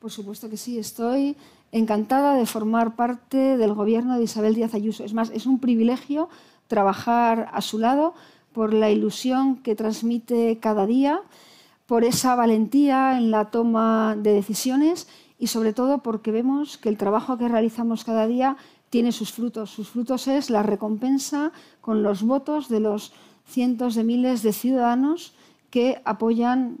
Por supuesto que sí, estoy encantada de formar parte del gobierno de Isabel Díaz Ayuso. Es más, es un privilegio trabajar a su lado por la ilusión que transmite cada día, por esa valentía en la toma de decisiones y sobre todo porque vemos que el trabajo que realizamos cada día tiene sus frutos. Sus frutos es la recompensa con los votos de los cientos de miles de ciudadanos que apoyan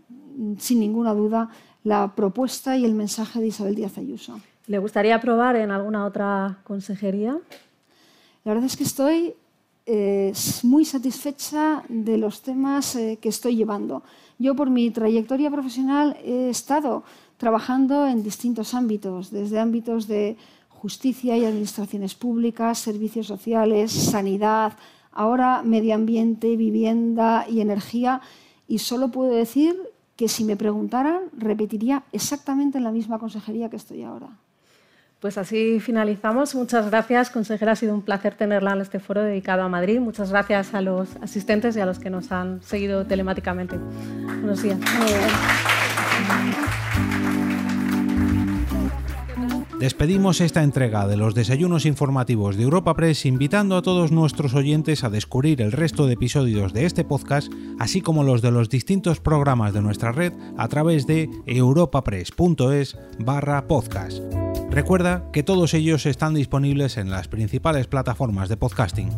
sin ninguna duda la propuesta y el mensaje de Isabel Díaz Ayuso. ¿Le gustaría probar en alguna otra consejería? La verdad es que estoy eh, muy satisfecha de los temas eh, que estoy llevando. Yo, por mi trayectoria profesional, he estado trabajando en distintos ámbitos, desde ámbitos de justicia y administraciones públicas, servicios sociales, sanidad, ahora medio ambiente, vivienda y energía. Y solo puedo decir que si me preguntaran, repetiría exactamente en la misma consejería que estoy ahora. Pues así finalizamos. Muchas gracias, consejera. Ha sido un placer tenerla en este foro dedicado a Madrid. Muchas gracias a los asistentes y a los que nos han seguido telemáticamente. Buenos días. Despedimos esta entrega de los desayunos informativos de Europa Press invitando a todos nuestros oyentes a descubrir el resto de episodios de este podcast, así como los de los distintos programas de nuestra red a través de europapress.es barra podcast. Recuerda que todos ellos están disponibles en las principales plataformas de podcasting.